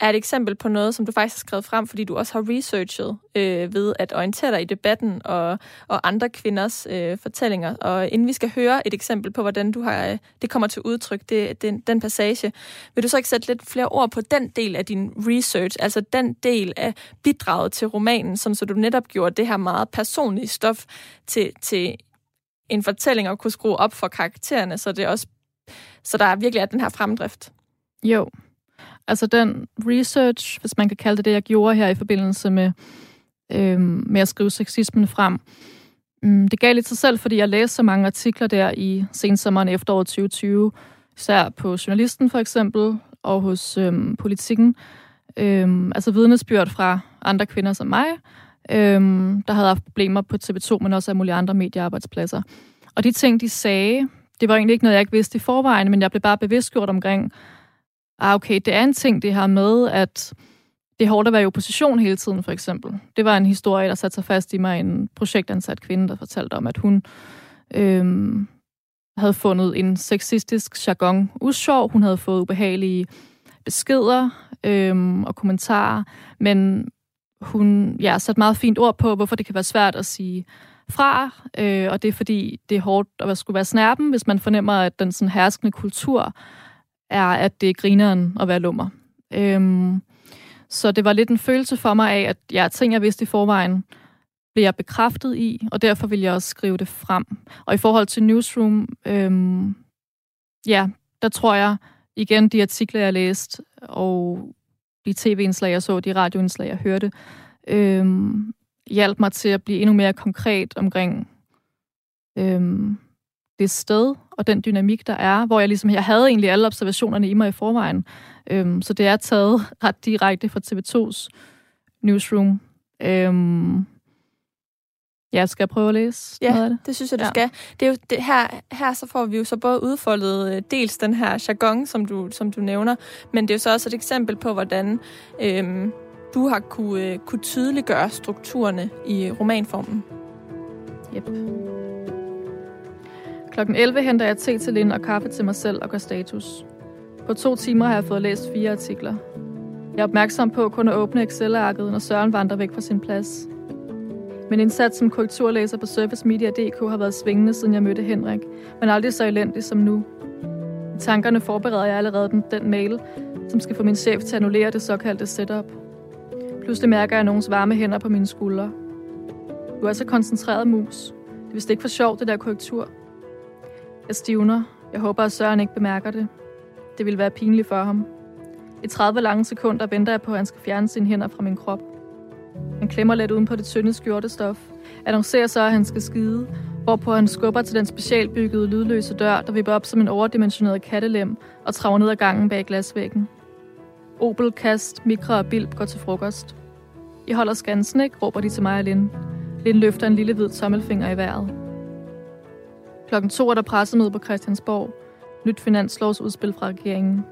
er et eksempel på noget, som du faktisk har skrevet frem, fordi du også har researchet øh, ved at orientere dig i debatten og, og andre kvinders øh, fortællinger. Og inden vi skal høre et eksempel på, hvordan du har, øh, det kommer til udtryk, det, den, den passage, vil du så ikke sætte lidt flere ord på den del af din research, altså den del af bidraget til romanen, som så du netop gjorde det her meget personlige stof til, til en fortælling og kunne skrue op for karaktererne, så det også så der virkelig er den her fremdrift. Jo, Altså den research, hvis man kan kalde det det, jeg gjorde her i forbindelse med, øh, med at skrive sexismen frem, um, det gav lidt sig selv, fordi jeg læste så mange artikler der i sensommeren efteråret 2020, især på Journalisten for eksempel, og hos øhm, Politikken. Øhm, altså vidnesbyrd fra andre kvinder som mig, øhm, der havde haft problemer på TV2, men også af mulige andre mediearbejdspladser. Og de ting, de sagde, det var egentlig ikke noget, jeg ikke vidste i forvejen, men jeg blev bare bevidstgjort omkring, ah, okay, det er en ting, det her med, at det er hårdt at være i opposition hele tiden, for eksempel. Det var en historie, der satte sig fast i mig, en projektansat kvinde, der fortalte om, at hun øhm, havde fundet en sexistisk jargon usjov. Hun havde fået ubehagelige beskeder øhm, og kommentarer, men hun ja, satte meget fint ord på, hvorfor det kan være svært at sige fra, øh, og det er fordi, det er hårdt at skulle være snærpen, hvis man fornemmer, at den sådan herskende kultur er, at det er grineren at være lummer. Øhm, så det var lidt en følelse for mig af, at ja, ting, jeg vidste i forvejen, blev jeg bekræftet i, og derfor ville jeg også skrive det frem. Og i forhold til Newsroom, øhm, ja, der tror jeg igen, de artikler, jeg læste, og de tv-indslag, jeg så, de radioindslag, jeg hørte, øhm, hjalp mig til at blive endnu mere konkret omkring øhm, det sted og den dynamik, der er, hvor jeg ligesom, jeg havde egentlig alle observationerne i mig i forvejen. Øhm, så det er taget ret direkte fra TV2's newsroom. Øhm, Ja, skal jeg prøve at læse ja, noget af det? det synes jeg, du ja. skal. Det er jo det, her, her så får vi jo så både udfoldet øh, dels den her jargon, som du, som du nævner, men det er jo så også et eksempel på, hvordan øhm, du har kunne, øh, kunne tydeliggøre strukturerne i romanformen. Yep. Klokken 11 henter jeg te til Linde og kaffe til mig selv og gør status. På to timer har jeg fået læst fire artikler. Jeg er opmærksom på kun at åbne Excel-arket, når Søren vandrer væk fra sin plads. Min indsats som korrekturlæser på servicemedia.dk har været svingende, siden jeg mødte Henrik, men aldrig så elendig som nu. I tankerne forbereder jeg allerede den, den mail, som skal få min chef til at annullere det såkaldte setup. Pludselig mærker jeg nogens varme hænder på mine skuldre. Du er så koncentreret, mus. Det er vist ikke for sjovt, det der korrektur. Jeg stivner. Jeg håber, at Søren ikke bemærker det. Det vil være pinligt for ham. I 30 lange sekunder venter jeg på, at han skal fjerne sine hænder fra min krop. Han klemmer let uden på det tynde skjortestof. Annoncerer så, at han skal skide, hvorpå han skubber til den specialbyggede lydløse dør, der vipper op som en overdimensioneret kattelem og traver ned ad gangen bag glasvæggen. Opel, Kast, Mikra og Bilb går til frokost. I holder skansen, ikke? råber de til mig og Linde. Linde løfter en lille hvid tommelfinger i vejret. Klokken to er der pressemøde på Christiansborg. Nyt finanslovsudspil fra regeringen.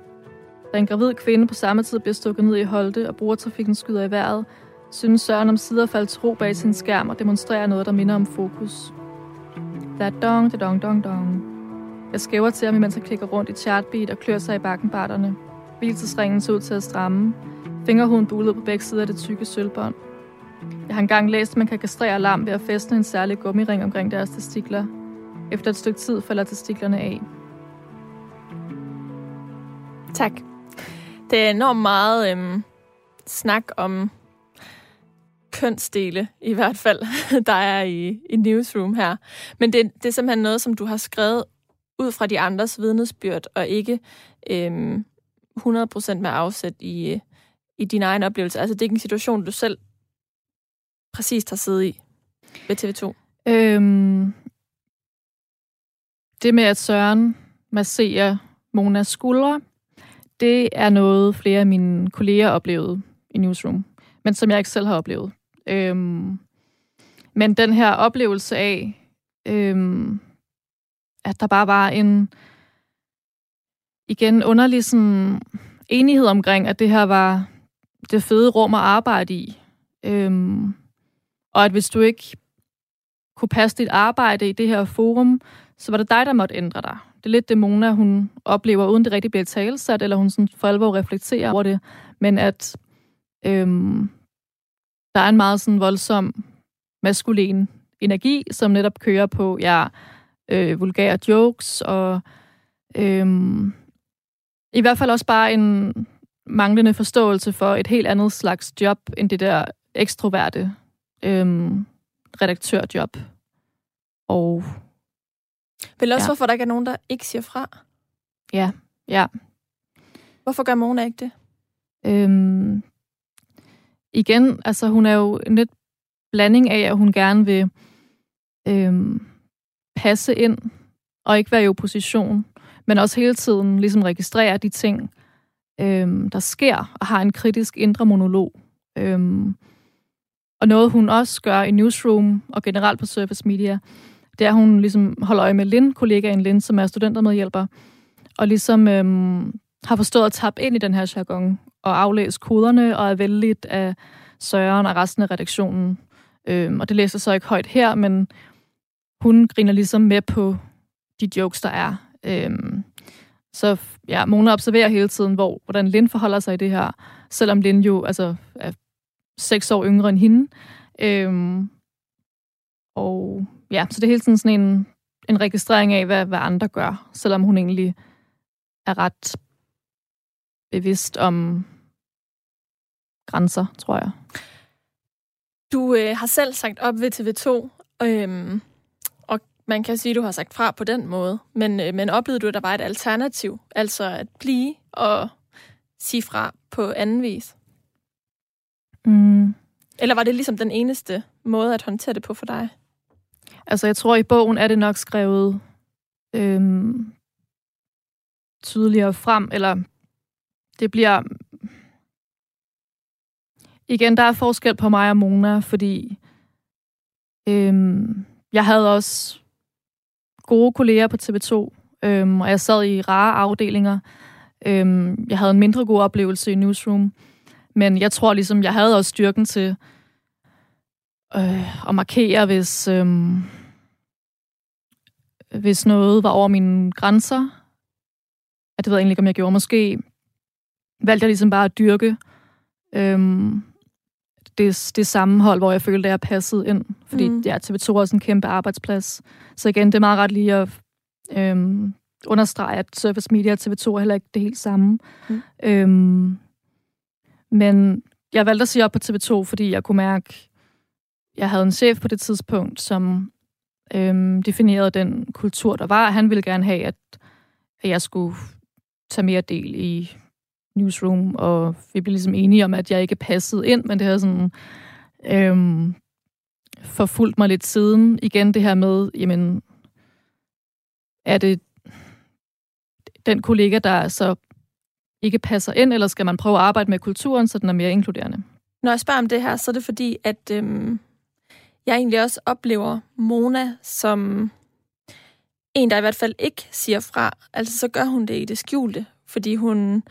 Da en gravid kvinde på samme tid bliver stukket ned i Holte og brugertrafikken skyder i vejret, synes Søren om sider falde ro bag sin skærm og demonstrerer noget, der minder om fokus. Der er dong, det dong, dong, dong. Jeg skæver til ham, mens han klikker rundt i chartbeat og klør sig i bakkenbarterne. Hvilesesringen ser ud til at stramme. Fingerhuden bulede på begge sider af det tykke sølvbånd. Jeg har engang læst, at man kan kastrere lam ved at fæstne en særlig gummiring omkring deres testikler. Efter et stykke tid falder testiklerne af. Tak. Det er enormt meget øhm, snak om kønsdele, i hvert fald, der er i, i Newsroom her. Men det, det er simpelthen noget, som du har skrevet ud fra de andres vidnesbyrd, og ikke øhm, 100% med afsæt i, i din egen oplevelse. Altså, det er ikke en situation, du selv præcis har siddet i ved TV2. Øhm, det med, at Søren masserer Monas skuldre, det er noget, flere af mine kolleger oplevede i Newsroom, men som jeg ikke selv har oplevet. Øhm, men den her oplevelse af, øhm, at der bare var en igen underlig sådan, enighed omkring, at det her var det fede rum at arbejde i. Øhm, og at hvis du ikke kunne passe dit arbejde i det her forum, så var det dig, der måtte ændre dig. Det er lidt det, Mona hun oplever, uden det rigtig bliver talsat, eller hun sådan for alvor reflekterer over det. Men at øhm, der er en meget sådan voldsom maskulin energi, som netop kører på ja, øh, vulgære jokes, og øhm, i hvert fald også bare en manglende forståelse for et helt andet slags job, end det der ekstroverte øhm, redaktørjob. Og Vel også, ja. hvorfor der ikke er nogen, der ikke siger fra? Ja, ja. Hvorfor gør Mona ikke det? Øhm, igen, altså hun er jo en lidt blanding af, at hun gerne vil øhm, passe ind og ikke være i opposition, men også hele tiden ligesom registrere de ting, øhm, der sker, og har en kritisk indre monolog. Øhm, og noget, hun også gør i Newsroom og generelt på Service Media, det er, at hun ligesom holder øje med Lin, kollegaen Lin, som er studentermedhjælper, og ligesom øhm, har forstået at tappe ind i den her jargon og aflæse koderne og er vældigt af Søren og resten af redaktionen. Øhm, og det læser så ikke højt her, men hun griner ligesom med på de jokes, der er. Øhm, så ja, Mona observerer hele tiden, hvor, hvordan Lin forholder sig i det her, selvom Lin jo altså, er seks år yngre end hende. Øhm, og ja, så det er hele tiden sådan en, en registrering af, hvad, hvad andre gør, selvom hun egentlig er ret bevidst om grænser, tror jeg. Du øh, har selv sagt op ved TV2, øhm, og man kan sige, at du har sagt fra på den måde, men, øh, men oplevede du, at der var et alternativ, altså at blive og sige fra på anden vis? Mm. Eller var det ligesom den eneste måde at håndtere det på for dig? Altså, jeg tror, i bogen er det nok skrevet øhm, tydeligere frem, eller det bliver... Igen, der er forskel på mig og Mona, fordi øhm, jeg havde også gode kolleger på TV2, øhm, og jeg sad i rare afdelinger. Øhm, jeg havde en mindre god oplevelse i Newsroom, men jeg tror ligesom, jeg havde også styrken til øh, at markere, hvis, øh, hvis noget var over mine grænser. At det ved jeg egentlig ikke, om jeg gjorde. Måske valgte jeg ligesom bare at dyrke øh, det, det sammenhold, hvor jeg følte, at jeg passede ind. Fordi mm. ja, TV2 er også en kæmpe arbejdsplads. Så igen, det er meget ret lige at øh, understrege, at Surface Media og TV2 er heller ikke det helt samme. Mm. Øhm, men jeg valgte at sige op på TV2, fordi jeg kunne mærke, jeg havde en chef på det tidspunkt, som øhm, definerede den kultur, der var. Han ville gerne have, at, at jeg skulle tage mere del i newsroom, og vi blev ligesom enige om, at jeg ikke passede ind, men det havde sådan øhm, forfulgt mig lidt siden. Igen det her med, jamen, er det den kollega, der så ikke passer ind, eller skal man prøve at arbejde med kulturen, så den er mere inkluderende? Når jeg spørger om det her, så er det fordi, at øhm, jeg egentlig også oplever Mona som en, der i hvert fald ikke siger fra. Altså, så gør hun det i det skjulte, fordi hun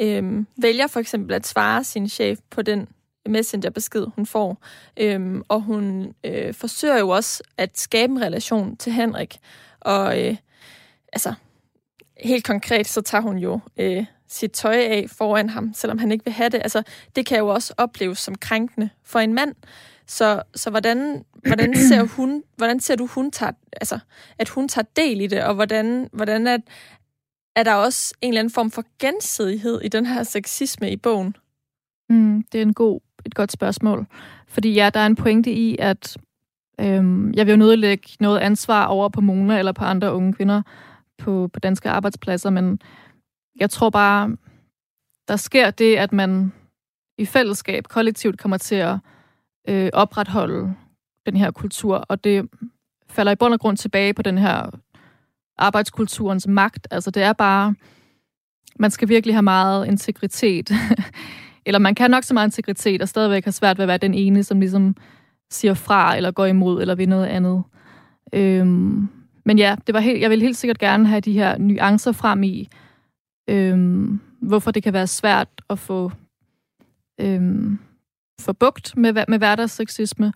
øhm, vælger for eksempel at svare sin chef på den messengerbesked, hun får. Øhm, og hun øh, forsøger jo også at skabe en relation til Henrik. Og øh, altså, helt konkret, så tager hun jo øh, sit tøj af foran ham, selvom han ikke vil have det. Altså, det kan jo også opleves som krænkende for en mand. Så, så hvordan, hvordan, ser hun, hvordan ser du, hun tager, altså, at hun tager del i det, og hvordan, hvordan er, er der også en eller anden form for gensidighed i den her sexisme i bogen? Mm, det er en god, et godt spørgsmål. Fordi ja, der er en pointe i, at øhm, jeg vil jo nødlægge noget ansvar over på Mona eller på andre unge kvinder på, på danske arbejdspladser, men jeg tror bare, der sker det, at man i fællesskab, kollektivt, kommer til at øh, opretholde den her kultur, og det falder i bund og grund tilbage på den her arbejdskulturens magt. Altså det er bare, man skal virkelig have meget integritet. eller man kan nok så meget integritet, og stadigvæk har svært ved at være den ene, som ligesom siger fra, eller går imod, eller vil noget andet. Øhm, men ja, det var helt, jeg vil helt sikkert gerne have de her nuancer frem i, øhm, hvorfor det kan være svært at få, øhm, få bugt med, med hverdagsseksisme,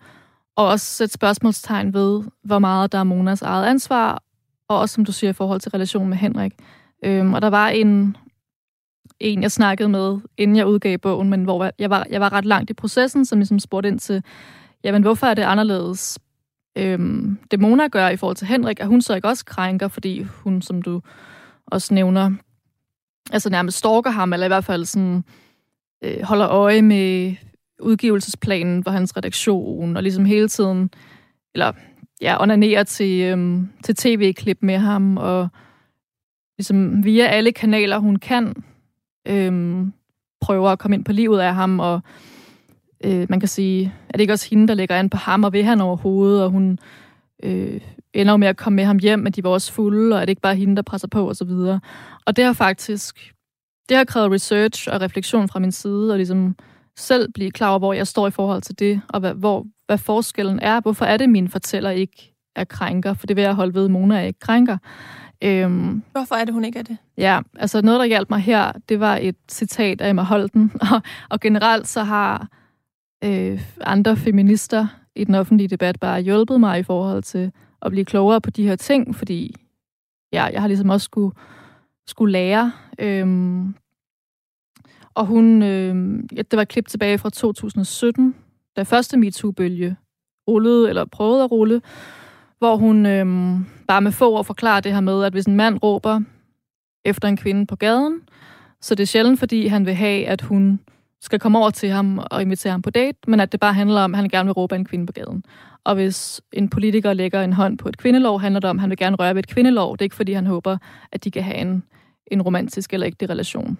og også sætte spørgsmålstegn ved, hvor meget der er Monas eget ansvar, og også, som du siger, i forhold til relationen med Henrik. Øhm, og der var en, en, jeg snakkede med, inden jeg udgav bogen, men hvor jeg var, jeg var ret langt i processen, som ligesom spurgte ind til, jamen, hvorfor er det anderledes, øhm, det Mona gør i forhold til Henrik, at hun så ikke også krænker, fordi hun, som du også nævner, altså nærmest stalker ham, eller i hvert fald sådan, øh, holder øje med udgivelsesplanen for hans redaktion, og ligesom hele tiden, eller ja, onanerer til, øhm, til tv-klip med ham, og ligesom via alle kanaler, hun kan, øhm, prøver at komme ind på livet af ham, og øh, man kan sige, er det ikke også hende, der lægger an på ham, og vil han overhovedet, og hun øh, ender med at komme med ham hjem, men de var også fulde, og er det ikke bare hende, der presser på, og så videre. Og det har faktisk, det har krævet research og refleksion fra min side, og ligesom selv blive klar over, hvor jeg står i forhold til det, og hvad, hvor, hvad forskellen er. Hvorfor er det, min fortæller ikke er krænker? For det vil jeg holde ved, Mona er ikke krænker. Øhm, Hvorfor er det, hun ikke er det? Ja, altså noget, der hjalp mig her, det var et citat af Emma Holten. Og, og generelt så har øh, andre feminister i den offentlige debat bare hjulpet mig i forhold til at blive klogere på de her ting, fordi ja, jeg har ligesom også skulle, skulle lære. Øhm, og hun, øh, ja, det var et klip tilbage fra 2017, da første MeToo-bølge rullede, eller prøvede at rulle, hvor hun øh, bare med få ord forklarer det her med, at hvis en mand råber efter en kvinde på gaden, så det er sjældent, fordi han vil have, at hun skal komme over til ham og invitere ham på date, men at det bare handler om, at han gerne vil råbe en kvinde på gaden. Og hvis en politiker lægger en hånd på et kvindelov, handler det om, at han vil gerne røre ved et kvindelov. Det er ikke, fordi han håber, at de kan have en, en romantisk eller ægte relation.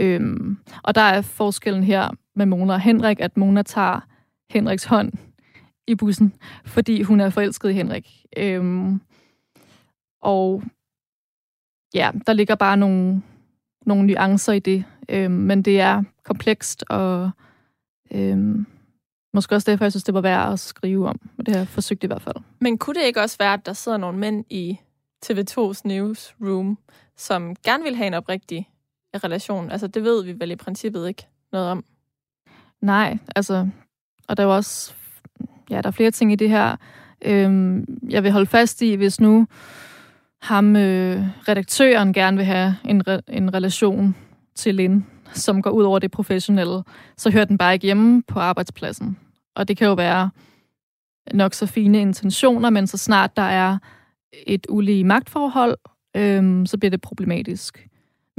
Øhm, og der er forskellen her med Mona og Henrik, at Mona tager Henriks hånd i bussen, fordi hun er forelsket i Henrik. Øhm, og ja, der ligger bare nogle, nogle nuancer i det, øhm, men det er komplekst, og øhm, måske også derfor, jeg synes, det var værd at skrive om. Det har jeg forsøgt i hvert fald. Men kunne det ikke også være, at der sidder nogle mænd i TV2's newsroom, som gerne vil have en oprigtig relation? Altså, det ved vi vel i princippet ikke noget om. Nej, altså, og der er jo også, ja, der er flere ting i det her. Øhm, jeg vil holde fast i, hvis nu ham, øh, redaktøren, gerne vil have en, re- en relation til Lin, som går ud over det professionelle, så hører den bare ikke hjemme på arbejdspladsen. Og det kan jo være nok så fine intentioner, men så snart der er et ulige magtforhold, øhm, så bliver det problematisk.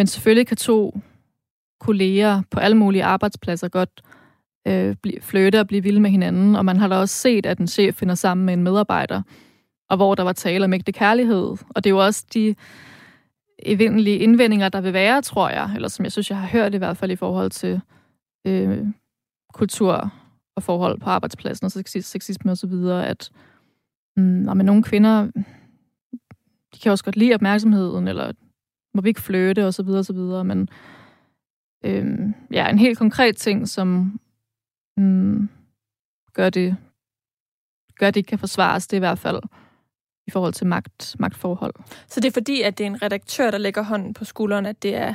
Men selvfølgelig kan to kolleger på alle mulige arbejdspladser godt øh, flytte og blive vilde med hinanden, og man har da også set, at en chef finder sammen med en medarbejder, og hvor der var tale om ægte kærlighed. Og det er jo også de evindelige indvendinger, der vil være, tror jeg, eller som jeg synes, jeg har hørt i hvert fald i forhold til øh, kultur og forhold på arbejdspladsen og sexisme og så videre, at mm, men nogle kvinder, de kan også godt lide opmærksomheden, eller må vi ikke flytte og så videre og så videre, men øh, ja, en helt konkret ting, som mm, gør det gør, det ikke kan forsvares, det er i hvert fald i forhold til magt, magtforhold. Så det er fordi, at det er en redaktør, der lægger hånden på skulderen, at det er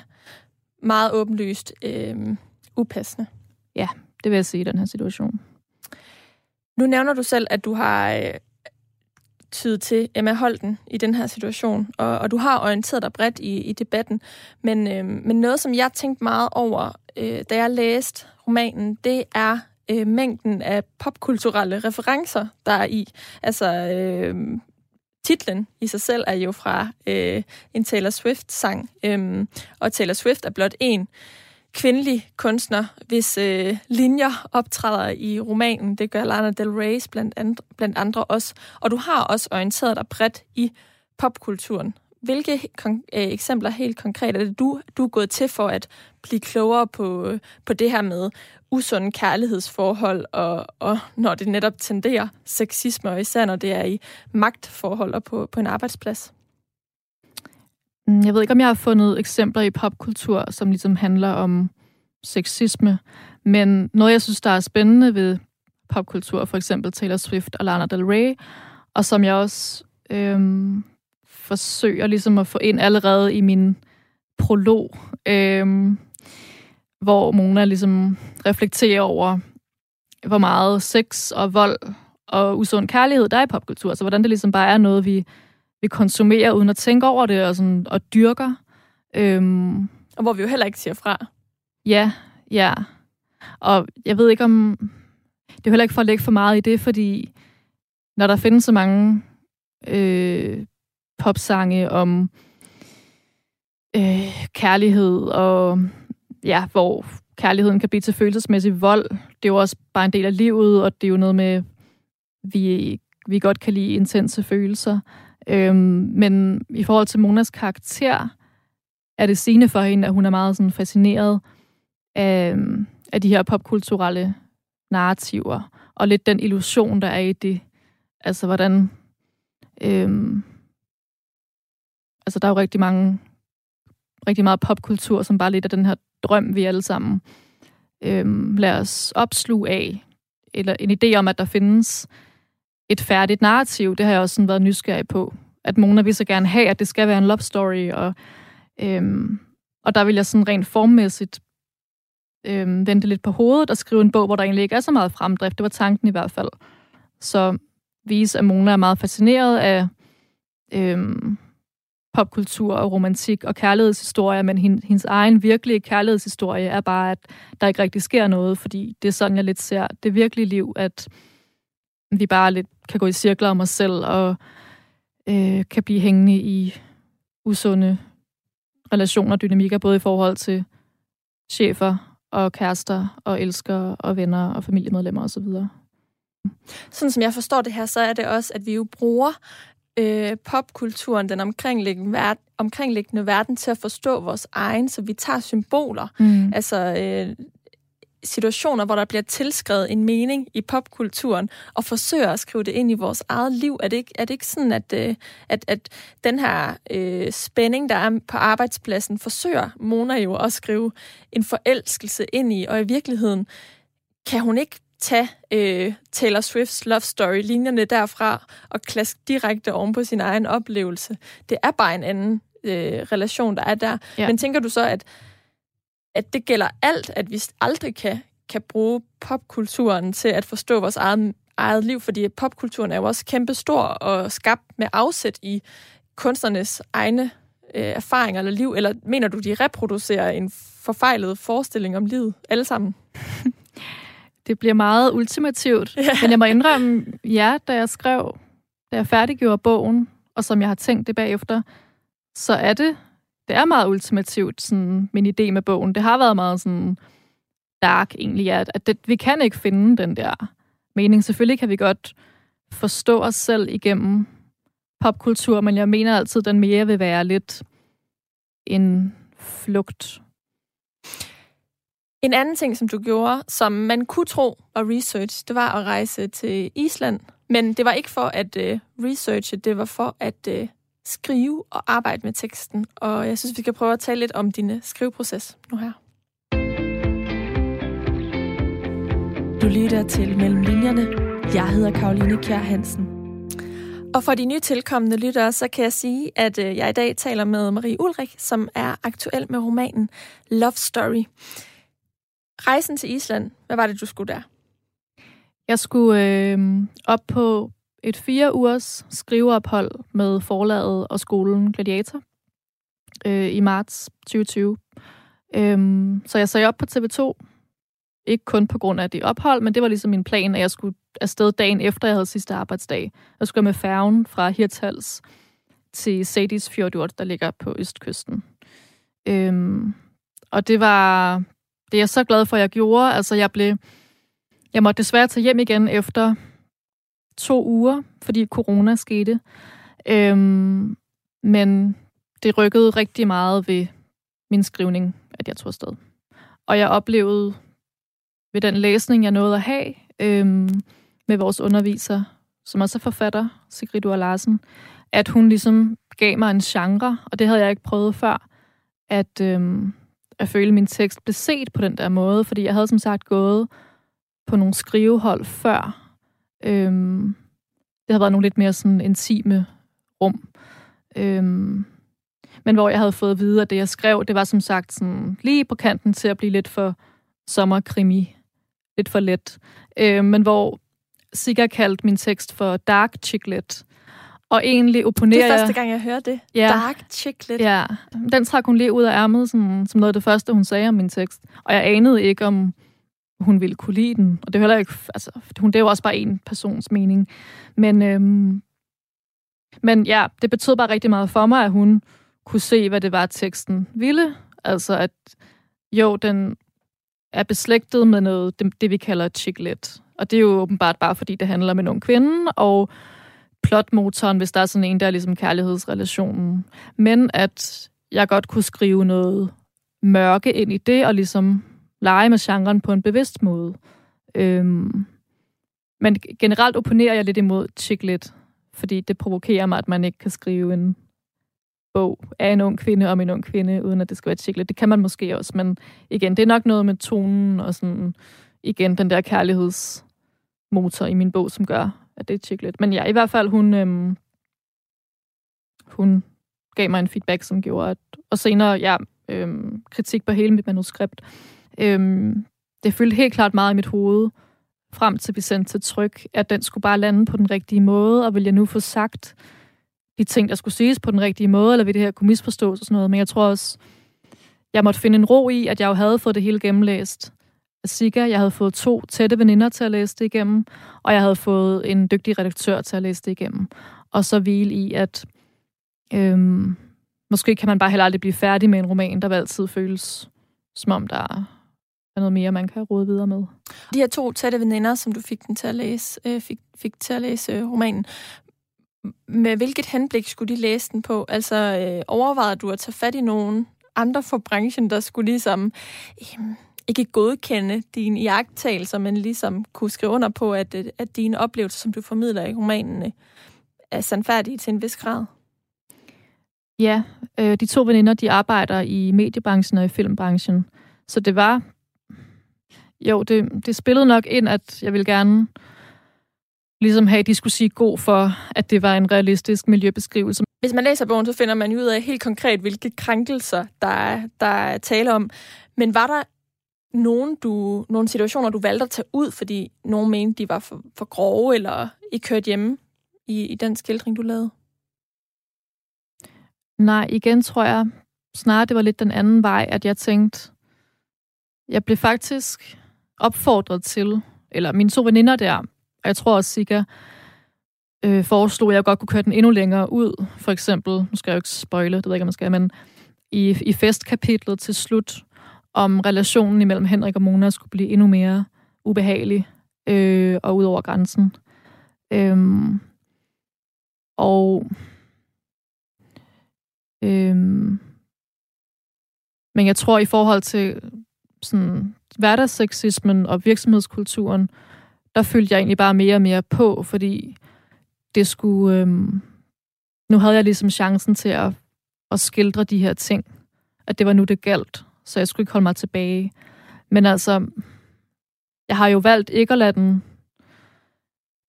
meget åbenlyst øh, upassende? Ja, det vil jeg sige i den her situation. Nu nævner du selv, at du har tyde til Emma Holten i den her situation, og, og du har orienteret dig bredt i, i debatten. Men, øh, men noget, som jeg tænkte meget over, øh, da jeg læste romanen, det er øh, mængden af popkulturelle referencer, der er i. Altså, øh, titlen i sig selv er jo fra øh, en Taylor Swift-sang, øh, og Taylor Swift er blot en kvindelig kunstner, hvis øh, linjer optræder i romanen. Det gør Lana Del Rey blandt andre, blandt andre også. Og du har også orienteret dig bredt i popkulturen. Hvilke kon- øh, eksempler helt konkret er det, du, du er gået til for at blive klogere på, på det her med usunde kærlighedsforhold, og, og når det netop tenderer sexisme, og især når det er i magtforhold og på, på en arbejdsplads? Mm, jeg ved ikke, om jeg har fundet eksempler i popkultur, som ligesom handler om sexisme, men noget, jeg synes, der er spændende ved popkultur, for eksempel Taylor Swift og Lana Del Rey, og som jeg også øhm, forsøger ligesom at få ind allerede i min prolog, øhm, hvor Mona ligesom reflekterer over, hvor meget sex og vold og usund kærlighed der er i popkultur. Så hvordan det ligesom bare er noget, vi, vi konsumerer uden at tænke over det og, sådan, og dyrker. Øhm, og hvor vi jo heller ikke siger fra. Ja, ja. Og jeg ved ikke om... Det er heller ikke for at lægge for meget i det, fordi når der findes så mange øh, popsange om øh, kærlighed og ja, hvor kærligheden kan blive til følelsesmæssig vold. Det er jo også bare en del af livet, og det er jo noget med, vi, vi godt kan lide intense følelser. Øhm, men i forhold til Monas karakter, er det sigende for hende, at hun er meget sådan fascineret af, af de her popkulturelle narrativer, og lidt den illusion, der er i det. Altså, hvordan... Øhm, altså, der er jo rigtig mange rigtig meget popkultur, som bare lidt af den her drøm, vi alle sammen øhm, lader os opsluge af. Eller en idé om, at der findes et færdigt narrativ. Det har jeg også sådan været nysgerrig på. At Mona vil så gerne have, at det skal være en love story. Og, øhm, og der vil jeg sådan rent formmæssigt øhm, vente lidt på hovedet og skrive en bog, hvor der egentlig ikke er så meget fremdrift. Det var tanken i hvert fald. Så vise, at Mona er meget fascineret af øhm, popkultur og romantik og kærlighedshistorie, men hendes egen virkelige kærlighedshistorie er bare, at der ikke rigtig sker noget, fordi det er sådan, jeg lidt ser det virkelige liv, at vi bare lidt kan gå i cirkler om os selv og øh, kan blive hængende i usunde relationer og dynamikker, både i forhold til chefer og kærester og elskere og venner og familiemedlemmer osv. Sådan som jeg forstår det her, så er det også, at vi jo bruger øh, popkulturen, den omkringliggende, verden, omkringliggende verden til at forstå vores egen, så vi tager symboler. Mm. Altså øh, situationer, hvor der bliver tilskrevet en mening i popkulturen, og forsøger at skrive det ind i vores eget liv. Er det ikke, er det ikke sådan, at, øh, at, at den her øh, spænding, der er på arbejdspladsen, forsøger Mona jo at skrive en forelskelse ind i, og i virkeligheden kan hun ikke tage øh, Taylor Swifts Love Story-linjerne derfra og klaske direkte oven på sin egen oplevelse. Det er bare en anden øh, relation, der er der. Ja. Men tænker du så, at, at det gælder alt, at vi aldrig kan, kan bruge popkulturen til at forstå vores eget, eget liv? Fordi popkulturen er jo også kæmpestor og skabt med afsæt i kunstnernes egne øh, erfaringer eller liv. Eller mener du, de reproducerer en forfejlet forestilling om livet alle sammen? det bliver meget ultimativt. Ja. Men jeg må indrømme, ja, da jeg skrev, da jeg færdiggjorde bogen, og som jeg har tænkt det bagefter, så er det, det er meget ultimativt, sådan, min idé med bogen. Det har været meget sådan dark egentlig, at, at det, vi kan ikke finde den der mening. Selvfølgelig kan vi godt forstå os selv igennem popkultur, men jeg mener altid, at den mere vil være lidt en flugt. En anden ting, som du gjorde, som man kunne tro var research, det var at rejse til Island. Men det var ikke for at øh, researche, det var for at øh, skrive og arbejde med teksten. Og jeg synes, vi skal prøve at tale lidt om din skriveproces nu her. Du lytter til Mellem Linjerne. Jeg hedder Karoline Kjær Hansen. Og for de nye tilkommende lyttere, så kan jeg sige, at øh, jeg i dag taler med Marie Ulrik, som er aktuel med romanen Love Story. Rejsen til Island, hvad var det, du skulle der? Jeg skulle øh, op på et fire ugers skriveophold med forlaget og skolen Gladiator øh, i marts 2020. Øhm, så jeg sagde op på TV2, ikke kun på grund af det ophold, men det var ligesom min plan, at jeg skulle afsted dagen efter, jeg havde sidste arbejdsdag. Jeg skulle med færgen fra Hirtals til Sadis Fjordort, der ligger på østkysten. Øhm, og det var det er jeg så glad for, at jeg gjorde. Altså, jeg blev... Jeg måtte desværre tage hjem igen efter to uger, fordi corona skete. Øhm, men det rykkede rigtig meget ved min skrivning, at jeg tog afsted. Og jeg oplevede ved den læsning, jeg nåede at have øhm, med vores underviser, som også er forfatter, Sigrid Ur Larsen, at hun ligesom gav mig en genre, og det havde jeg ikke prøvet før, at, øhm, at føle, at min tekst blev set på den der måde, fordi jeg havde som sagt gået på nogle skrivehold før. Øhm, det har været nogle lidt mere sådan intime rum. Øhm, men hvor jeg havde fået at vide, at det, jeg skrev, det var som sagt sådan lige på kanten til at blive lidt for sommerkrimi. Lidt for let. Øhm, men hvor Sigga kaldte min tekst for dark chicklet. Og egentlig opponerer Det er første gang, jeg hører det. Ja. Dark chicklet. Ja, den trak hun lige ud af ærmet, sådan, som noget af det første, hun sagde om min tekst. Og jeg anede ikke, om hun ville kunne lide den. Og det er heller ikke, altså, hun, det er jo også bare en persons mening. Men, øhm, men ja, det betød bare rigtig meget for mig, at hun kunne se, hvad det var, teksten ville. Altså, at jo, den er beslægtet med noget, det, det vi kalder chicklet. Og det er jo åbenbart bare, fordi det handler med nogle kvinde, og plotmotoren, hvis der er sådan en, der er ligesom kærlighedsrelationen. Men at jeg godt kunne skrive noget mørke ind i det, og ligesom lege med genren på en bevidst måde. Øhm, men generelt opponerer jeg lidt imod chiclet, fordi det provokerer mig, at man ikke kan skrive en bog af en ung kvinde om en ung kvinde, uden at det skal være chiclet. Det kan man måske også, men igen, det er nok noget med tonen og sådan, igen, den der kærlighedsmotor i min bog, som gør, at det er chiclet. Men ja, i hvert fald, hun, øhm, hun gav mig en feedback, som gjorde, at, og senere, ja, øhm, kritik på hele mit manuskript. Øhm, det fyldte helt klart meget i mit hoved, frem til vi sendte til tryk, at den skulle bare lande på den rigtige måde, og vil jeg nu få sagt de ting, der skulle siges på den rigtige måde, eller vil det her kunne misforstås og sådan noget. Men jeg tror også, jeg måtte finde en ro i, at jeg jo havde fået det hele gennemlæst af Sika. Jeg havde fået to tætte veninder til at læse det igennem, og jeg havde fået en dygtig redaktør til at læse det igennem. Og så hvile i, at øhm, måske kan man bare heller aldrig blive færdig med en roman, der vil altid føles, som om der er noget mere, man kan råde videre med. De her to tætte veninder, som du fik, den til at læse, øh, fik, fik til at læse øh, romanen, med hvilket henblik skulle de læse den på? Altså, øh, overvejede du at tage fat i nogen andre fra branchen, der skulle ligesom øh, ikke godkende dine iagttagelser, men ligesom kunne skrive under på, at, at dine oplevelser, som du formidler i romanen, øh, er sandfærdige til en vis grad? Ja, øh, de to veninder, de arbejder i mediebranchen og i filmbranchen. Så det var... Jo, det, det spillede nok ind, at jeg ville gerne ligesom have, at de skulle sige god for, at det var en realistisk miljøbeskrivelse. Hvis man læser bogen, så finder man ud af helt konkret, hvilke krænkelser, der er, der er tale om. Men var der nogen, du, nogle situationer, du valgte at tage ud, fordi nogen mente, de var for, for grove, eller ikke kørt hjemme i, i den skildring, du lavede? Nej, igen tror jeg snarere, det var lidt den anden vej, at jeg tænkte, jeg blev faktisk opfordret til, eller mine to veninder der, og jeg tror også, Sika, øh, foreslog, at jeg godt kunne køre den endnu længere ud. For eksempel, nu skal jeg jo ikke spoile, det ved jeg ikke, om man skal, men i, i festkapitlet til slut, om relationen imellem Henrik og Mona skulle blive endnu mere ubehagelig øh, og ud over grænsen. Øhm, og øhm, men jeg tror i forhold til sådan hverdagsseksismen og virksomhedskulturen, der følte jeg egentlig bare mere og mere på, fordi det skulle... Øhm, nu havde jeg ligesom chancen til at, at skildre de her ting. At det var nu, det galt. Så jeg skulle ikke holde mig tilbage. Men altså, jeg har jo valgt ikke at lade den...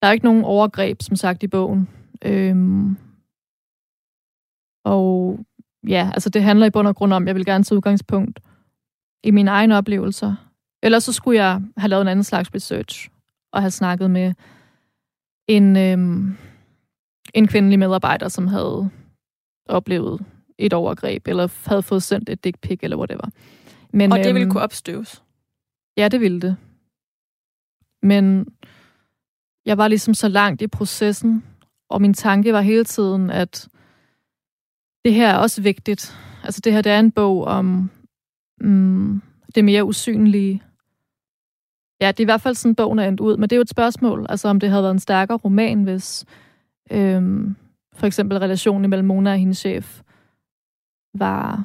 Der er ikke nogen overgreb, som sagt, i bogen. Øhm, og ja, altså det handler i bund og grund om, jeg vil gerne tage udgangspunkt i mine egne oplevelser. Ellers så skulle jeg have lavet en anden slags research og have snakket med en, øhm, en kvindelig medarbejder, som havde oplevet et overgreb, eller havde fået sendt et dick pic, eller whatever. Men, og det ville øhm, kunne opstøves? Ja, det ville det. Men jeg var ligesom så langt i processen, og min tanke var hele tiden, at det her er også vigtigt. Altså det her, det er en bog om mm, det mere usynlige. Ja, det er i hvert fald sådan, bogen er endt ud. Men det er jo et spørgsmål, altså om det havde været en stærkere roman, hvis øhm, for eksempel relationen mellem Mona og hendes chef var...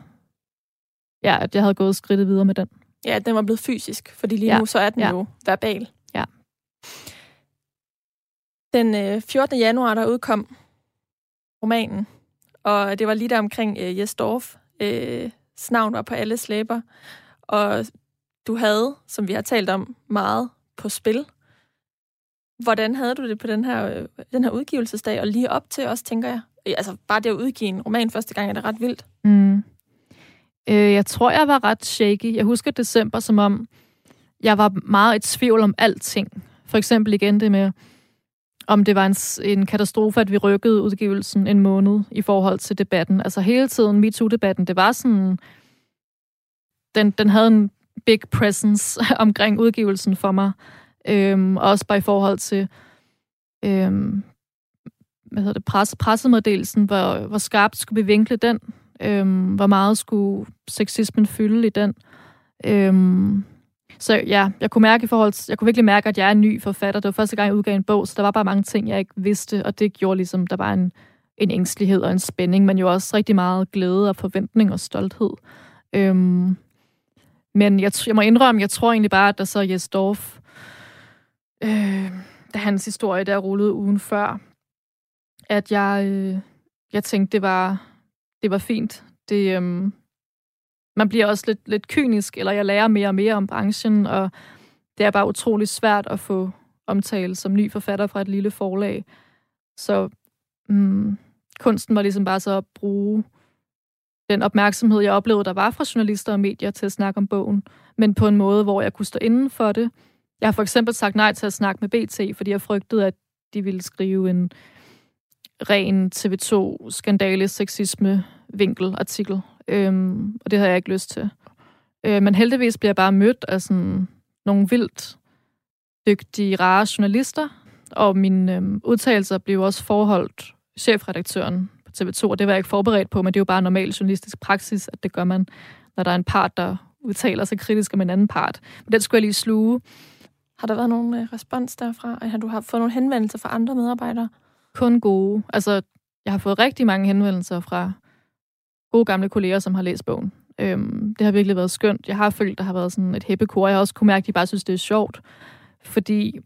Ja, at jeg havde gået skridtet videre med den. Ja, den var blevet fysisk, fordi lige ja. nu så er den ja. jo verbal. Ja. Den øh, 14. januar, der udkom romanen, og det var lige der omkring øh, Jes Dorf. Øh, navn var på alle slæber. Og du havde, som vi har talt om, meget på spil. Hvordan havde du det på den her, øh, den her udgivelsesdag, og lige op til også, tænker jeg? Øh, altså, bare det at udgive en roman første gang, er det ret vildt. Mm. Øh, jeg tror, jeg var ret shaky. Jeg husker december, som om jeg var meget i tvivl om alting. For eksempel igen det med, om det var en, en katastrofe, at vi rykkede udgivelsen en måned i forhold til debatten. Altså hele tiden MeToo-debatten, det var sådan... Den, den havde en big presence omkring udgivelsen for mig. Øhm, også bare i forhold til øhm, hvad hedder det, presse, pressemeddelelsen, hvor, hvor skarpt skulle vi vinkle den, øhm, hvor meget skulle sexismen fylde i den. Øhm, så ja, jeg kunne mærke i forhold til, jeg kunne virkelig mærke, at jeg er en ny forfatter. Det var første gang, jeg udgav en bog, så der var bare mange ting, jeg ikke vidste, og det gjorde ligesom, der var en, en ængstelighed og en spænding, men jo også rigtig meget glæde og forventning og stolthed. Øhm, men jeg, jeg må indrømme, jeg tror egentlig bare, at der så Jes Dorf, øh, da hans historie der rullede ugen før, at jeg, øh, jeg tænkte, det var, det var fint. Det, øh, man bliver også lidt, lidt kynisk, eller jeg lærer mere og mere om branchen, og det er bare utrolig svært at få omtale som ny forfatter fra et lille forlag. Så mm, kunsten var ligesom bare så at bruge den opmærksomhed, jeg oplevede, der var fra journalister og medier til at snakke om bogen, men på en måde, hvor jeg kunne stå inden for det. Jeg har for eksempel sagt nej til at snakke med BT, fordi jeg frygtede, at de ville skrive en ren TV2-skandale sexisme vinkelartikel Øhm, og det havde jeg ikke lyst til. Øh, men heldigvis bliver jeg bare mødt af sådan nogle vildt dygtige, rare journalister, og mine øhm, udtalelser blev også forholdt chefredaktøren på TV2, og det var jeg ikke forberedt på, men det er jo bare normal journalistisk praksis, at det gør man, når der er en part, der udtaler sig kritisk om en anden part. Men den skulle jeg lige sluge. Har der været nogen øh, respons derfra? Har du har fået nogle henvendelser fra andre medarbejdere? Kun gode. Altså, jeg har fået rigtig mange henvendelser fra gode gamle kolleger, som har læst bogen. Øhm, det har virkelig været skønt. Jeg har følt, der har været sådan et hæppekor. Jeg har også kunne mærke, at de bare synes, det er sjovt. Fordi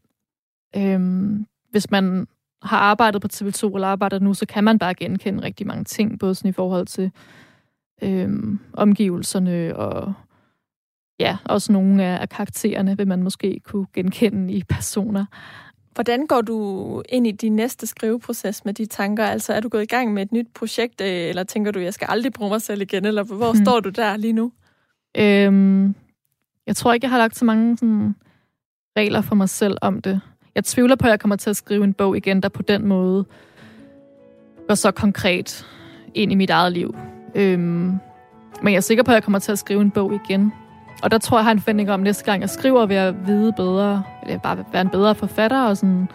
øhm, hvis man har arbejdet på TV2 eller arbejder nu, så kan man bare genkende rigtig mange ting, både sådan i forhold til øhm, omgivelserne og ja, også nogle af, af karaktererne vil man måske kunne genkende i personer. Hvordan går du ind i din næste skriveproces med de tanker? Altså, er du gået i gang med et nyt projekt, øh, eller tænker du, jeg skal aldrig bruge mig selv igen, eller hvor hmm. står du der lige nu? Øhm, jeg tror ikke, jeg har lagt så mange sådan, regler for mig selv om det. Jeg tvivler på, at jeg kommer til at skrive en bog igen, der på den måde går så konkret ind i mit eget liv. Øhm, men jeg er sikker på, at jeg kommer til at skrive en bog igen. Og der tror jeg, jeg har en forventning om, at næste gang jeg skriver, vil jeg vide bedre, eller bare være en bedre forfatter, og sådan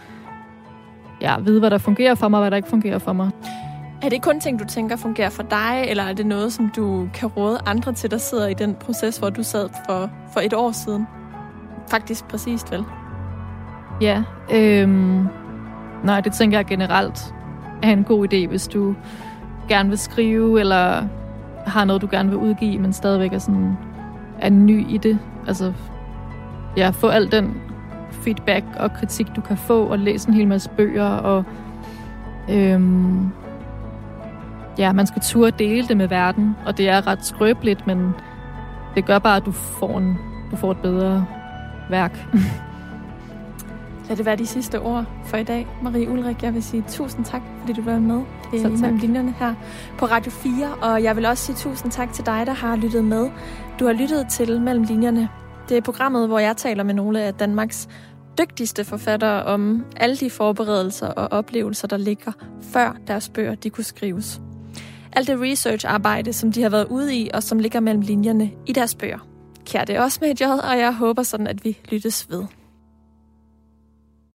ja, vide, hvad der fungerer for mig, og hvad der ikke fungerer for mig. Er det kun ting, du tænker fungerer for dig, eller er det noget, som du kan råde andre til, der sidder i den proces, hvor du sad for, for et år siden? Faktisk præcist, vel? Ja, øhm, nej, det tænker jeg generelt er en god idé, hvis du gerne vil skrive, eller har noget, du gerne vil udgive, men stadigvæk er sådan er ny i det. Altså, ja, få al den feedback og kritik, du kan få, og læse en hel masse bøger, og øhm, ja, man skal turde dele det med verden, og det er ret skrøbeligt, men det gør bare, at du får, en, du får et bedre værk. Lad det være de sidste ord for i dag. Marie Ulrik, jeg vil sige tusind tak, fordi du var med i mellem linjerne her på Radio 4. Og jeg vil også sige tusind tak til dig, der har lyttet med. Du har lyttet til Mellem Linjerne. Det er programmet, hvor jeg taler med nogle af Danmarks dygtigste forfattere om alle de forberedelser og oplevelser, der ligger før deres bøger de kunne skrives. Alt det research-arbejde, som de har været ude i, og som ligger mellem linjerne i deres bøger. Kære det også med et J, og jeg håber sådan, at vi lyttes ved.